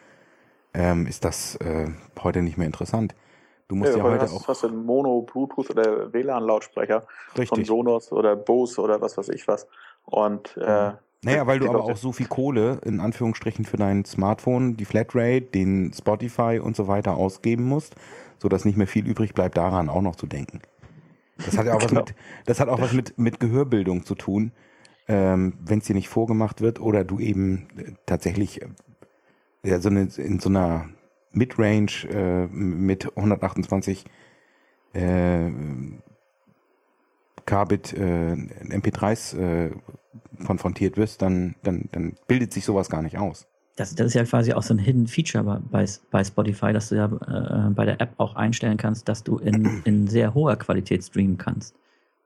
ähm, ist das äh, heute nicht mehr interessant. Du musst ja, ja heute hast, auch. hast du einen Mono, Bluetooth oder WLAN-Lautsprecher von Sonos oder Bose oder was weiß ich was. Und äh, mhm. Naja, weil du aber auch so viel Kohle in Anführungsstrichen für dein Smartphone, die Flatrate, den Spotify und so weiter ausgeben musst, so dass nicht mehr viel übrig bleibt, daran auch noch zu denken. Das hat ja auch genau. was mit, das hat auch was mit, mit Gehörbildung zu tun, ähm, wenn es dir nicht vorgemacht wird oder du eben äh, tatsächlich äh, ja, so eine, in so einer Midrange äh, mit 128 äh, Kbit äh, MP3s äh, konfrontiert wirst, dann, dann, dann bildet sich sowas gar nicht aus. Das, das ist ja quasi auch so ein Hidden Feature bei, bei Spotify, dass du ja äh, bei der App auch einstellen kannst, dass du in, in sehr hoher Qualität streamen kannst.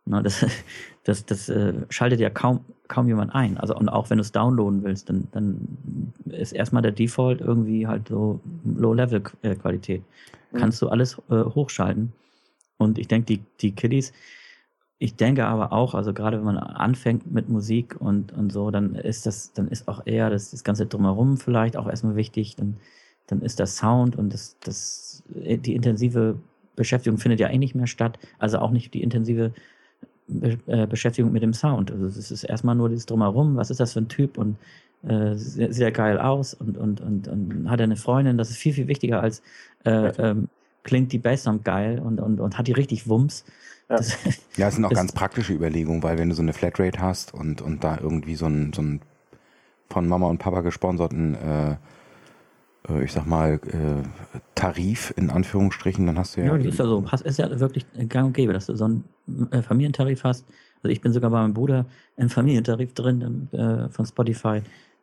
Na, das das, das äh, schaltet ja kaum, kaum jemand ein. Also und auch wenn du es downloaden willst, dann, dann ist erstmal der Default irgendwie halt so Low-Level-Qualität. Mhm. Kannst du alles äh, hochschalten. Und ich denke, die, die Kiddies, ich denke aber auch, also gerade wenn man anfängt mit Musik und, und so, dann ist das, dann ist auch eher das, das Ganze drumherum vielleicht auch erstmal wichtig. Dann, dann ist das Sound und das, das, die intensive Beschäftigung findet ja eh nicht mehr statt. Also auch nicht die intensive Be äh, Beschäftigung mit dem Sound. Also es ist erstmal nur dieses Drumherum, was ist das für ein Typ und äh, sieht er geil aus und, und, und, und hat er eine Freundin, das ist viel, viel wichtiger als äh, ähm, klingt die Basssound geil und, und, und hat die richtig Wumms. Ja, das, ja es sind auch ganz praktische Überlegungen, weil wenn du so eine Flatrate hast und, und da irgendwie so ein, so ein von Mama und Papa gesponserten, äh, äh, ich sag mal, äh, Tarif in Anführungsstrichen, dann hast du ja. Ja, das ist ja so. Ist ja wirklich gang und gäbe, dass du so einen äh, Familientarif hast. Also ich bin sogar bei meinem Bruder im Familientarif drin äh, von Spotify.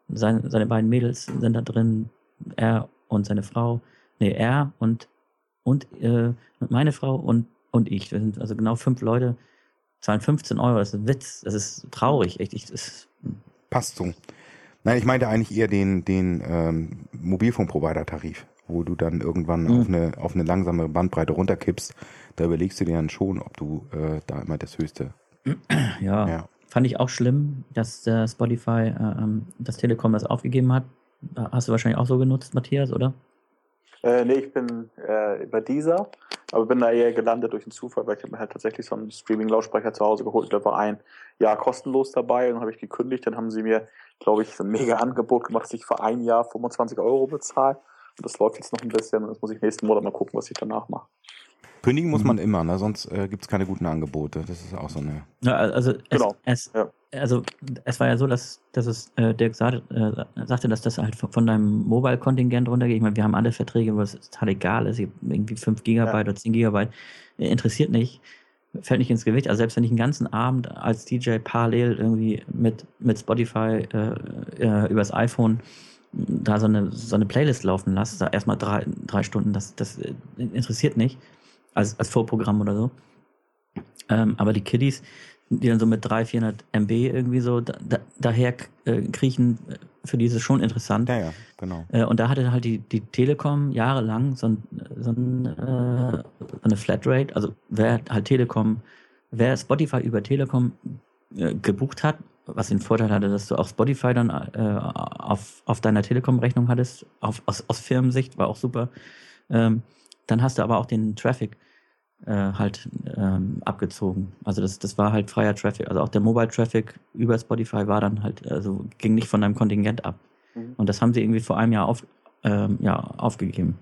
Seine, seine beiden Mädels sind da drin, er und seine Frau. Nee, er und, und äh, meine Frau und und ich. Wir sind also genau fünf Leute, zahlen 15 Euro. Das ist ein Witz. Das ist traurig. Echt. Ich, das Passt so. Nein, ich meinte eigentlich eher den, den ähm, Mobilfunkprovider-Tarif, wo du dann irgendwann mhm. auf, eine, auf eine langsame Bandbreite runterkippst. Da überlegst du dir dann schon, ob du äh, da immer das höchste. Ja, ja, fand ich auch schlimm, dass äh, Spotify, äh, ähm, das Telekom das aufgegeben hat. Hast du wahrscheinlich auch so genutzt, Matthias, oder? Äh, nee, ich bin äh, über dieser, aber bin da eher gelandet durch einen Zufall, weil ich habe mir halt tatsächlich so einen Streaming-Lautsprecher zu Hause geholt. Der war ein Jahr kostenlos dabei und habe ich gekündigt. Dann haben sie mir, glaube ich, so ein mega Angebot gemacht, dass ich für ein Jahr 25 Euro bezahle. Und das läuft jetzt noch ein bisschen und das muss ich nächsten Monat mal gucken, was ich danach mache. Kündigen muss mhm. man immer, ne? sonst äh, gibt es keine guten Angebote. Das ist auch so eine. Ja, also es, genau. es, ja. also es war ja so, dass, dass es äh, Dirk sagt, äh, sagte, dass das halt von deinem Mobile-Kontingent runtergeht. Ich meine, wir haben alle Verträge, wo es total egal ist. Irgendwie 5 Gigabyte ja. oder 10 Gigabyte. Äh, interessiert nicht. Fällt nicht ins Gewicht. Also selbst wenn ich einen ganzen Abend als DJ parallel irgendwie mit, mit Spotify äh, äh, übers iPhone da so eine, so eine Playlist laufen lasse, da erstmal drei, drei Stunden, das, das interessiert nicht als, als Vorprogramm oder so. Ähm, aber die Kiddies, die dann so mit 300, 400 MB irgendwie so da, da, daher äh, kriechen, für die ist es schon interessant. Ja, ja, genau. Äh, und da hatte halt die, die Telekom jahrelang so, ein, so, ein, äh, so eine Flatrate, also wer halt Telekom, wer Spotify über Telekom äh, gebucht hat, was den Vorteil hatte, dass du auch Spotify dann äh, auf, auf deiner Telekom-Rechnung hattest, auf, aus, aus Firmensicht, war auch super. Ähm, dann hast du aber auch den Traffic äh, halt ähm, abgezogen. Also das, das war halt freier Traffic. Also auch der Mobile Traffic über Spotify war dann halt, also ging nicht von deinem Kontingent ab. Mhm. Und das haben sie irgendwie vor einem Jahr auf, ähm, ja, aufgegeben.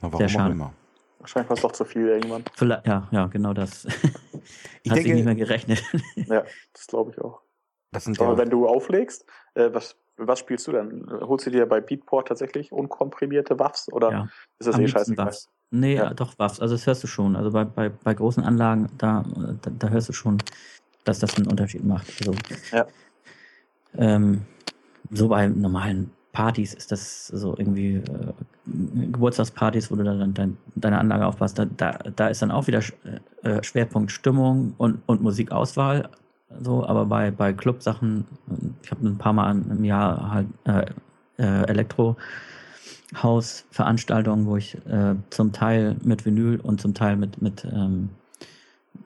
Aber Sehr schade. Immer. Wahrscheinlich war es doch zu viel irgendwann. Vielleicht, ja, ja, genau das. ich Hat denke, nicht mehr gerechnet. ja, das glaube ich auch. Das sind Aber ja wenn du auflegst, äh, was, was spielst du dann? Holst du dir bei Beatport tatsächlich unkomprimierte Waffs oder ja, ist das eh scheißegal? Waffs. Nee, ja. doch, Waffs. Also das hörst du schon. Also bei, bei, bei großen Anlagen, da, da, da hörst du schon, dass das einen Unterschied macht. Also, ja. Ähm, so bei normalen Partys ist das so irgendwie äh, Geburtstagspartys, wo du dann dein, deine Anlage aufpasst, da, da, da ist dann auch wieder äh, Schwerpunkt Stimmung und, und Musikauswahl. So, aber bei, bei Clubsachen, ich habe ein paar Mal im Jahr halt äh, äh, Elektro Hausveranstaltungen, wo ich äh, zum Teil mit Vinyl und zum Teil mit mit ähm,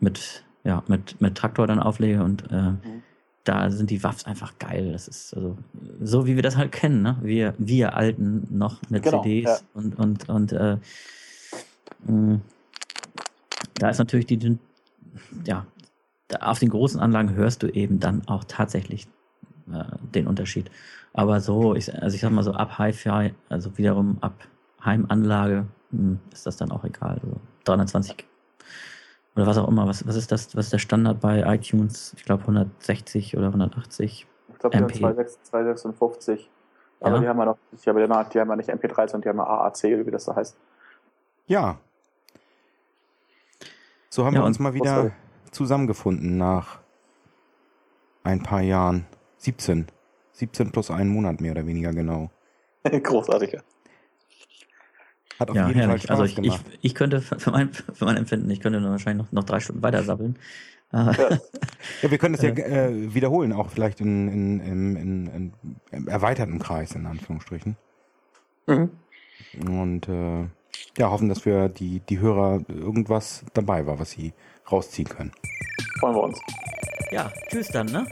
mit ja mit mit Traktor dann auflege und äh, mhm. da sind die Waffs einfach geil. Das ist also so wie wir das halt kennen, ne? Wir wir alten noch mit genau, CDs ja. und und und äh, mh, mm, da ist natürlich die ja auf den großen Anlagen hörst du eben dann auch tatsächlich äh, den Unterschied. Aber so, ich, also ich sag mal so ab Hi-Fi, also wiederum ab Heimanlage, hm, ist das dann auch egal. Also 320 oder was auch immer. Was, was ist das? Was ist der Standard bei iTunes? Ich glaube 160 oder 180. Ich glaube, die haben 256. Aber ja. die haben ja noch, die haben ja, die haben ja nicht MP3, sondern die haben ja AAC, wie das so heißt. Ja. So haben ja, wir uns mal wieder zusammengefunden nach ein paar Jahren. 17. 17 plus einen Monat mehr oder weniger genau. Großartiger. Hat auf ja, jeden herrlich. Fall Spaß also ich, gemacht. Ich, ich könnte für mein, für mein Empfinden, ich könnte wahrscheinlich noch, noch drei Stunden weiter sabbeln. Ja. ja, wir können das ja äh, wiederholen, auch vielleicht in, in, in, in, in erweiterten Kreis, in Anführungsstrichen. Mhm. Und äh, ja, hoffen, dass wir die, die Hörer irgendwas dabei war, was sie rausziehen können. Freuen wir uns. Ja, tschüss dann, ne?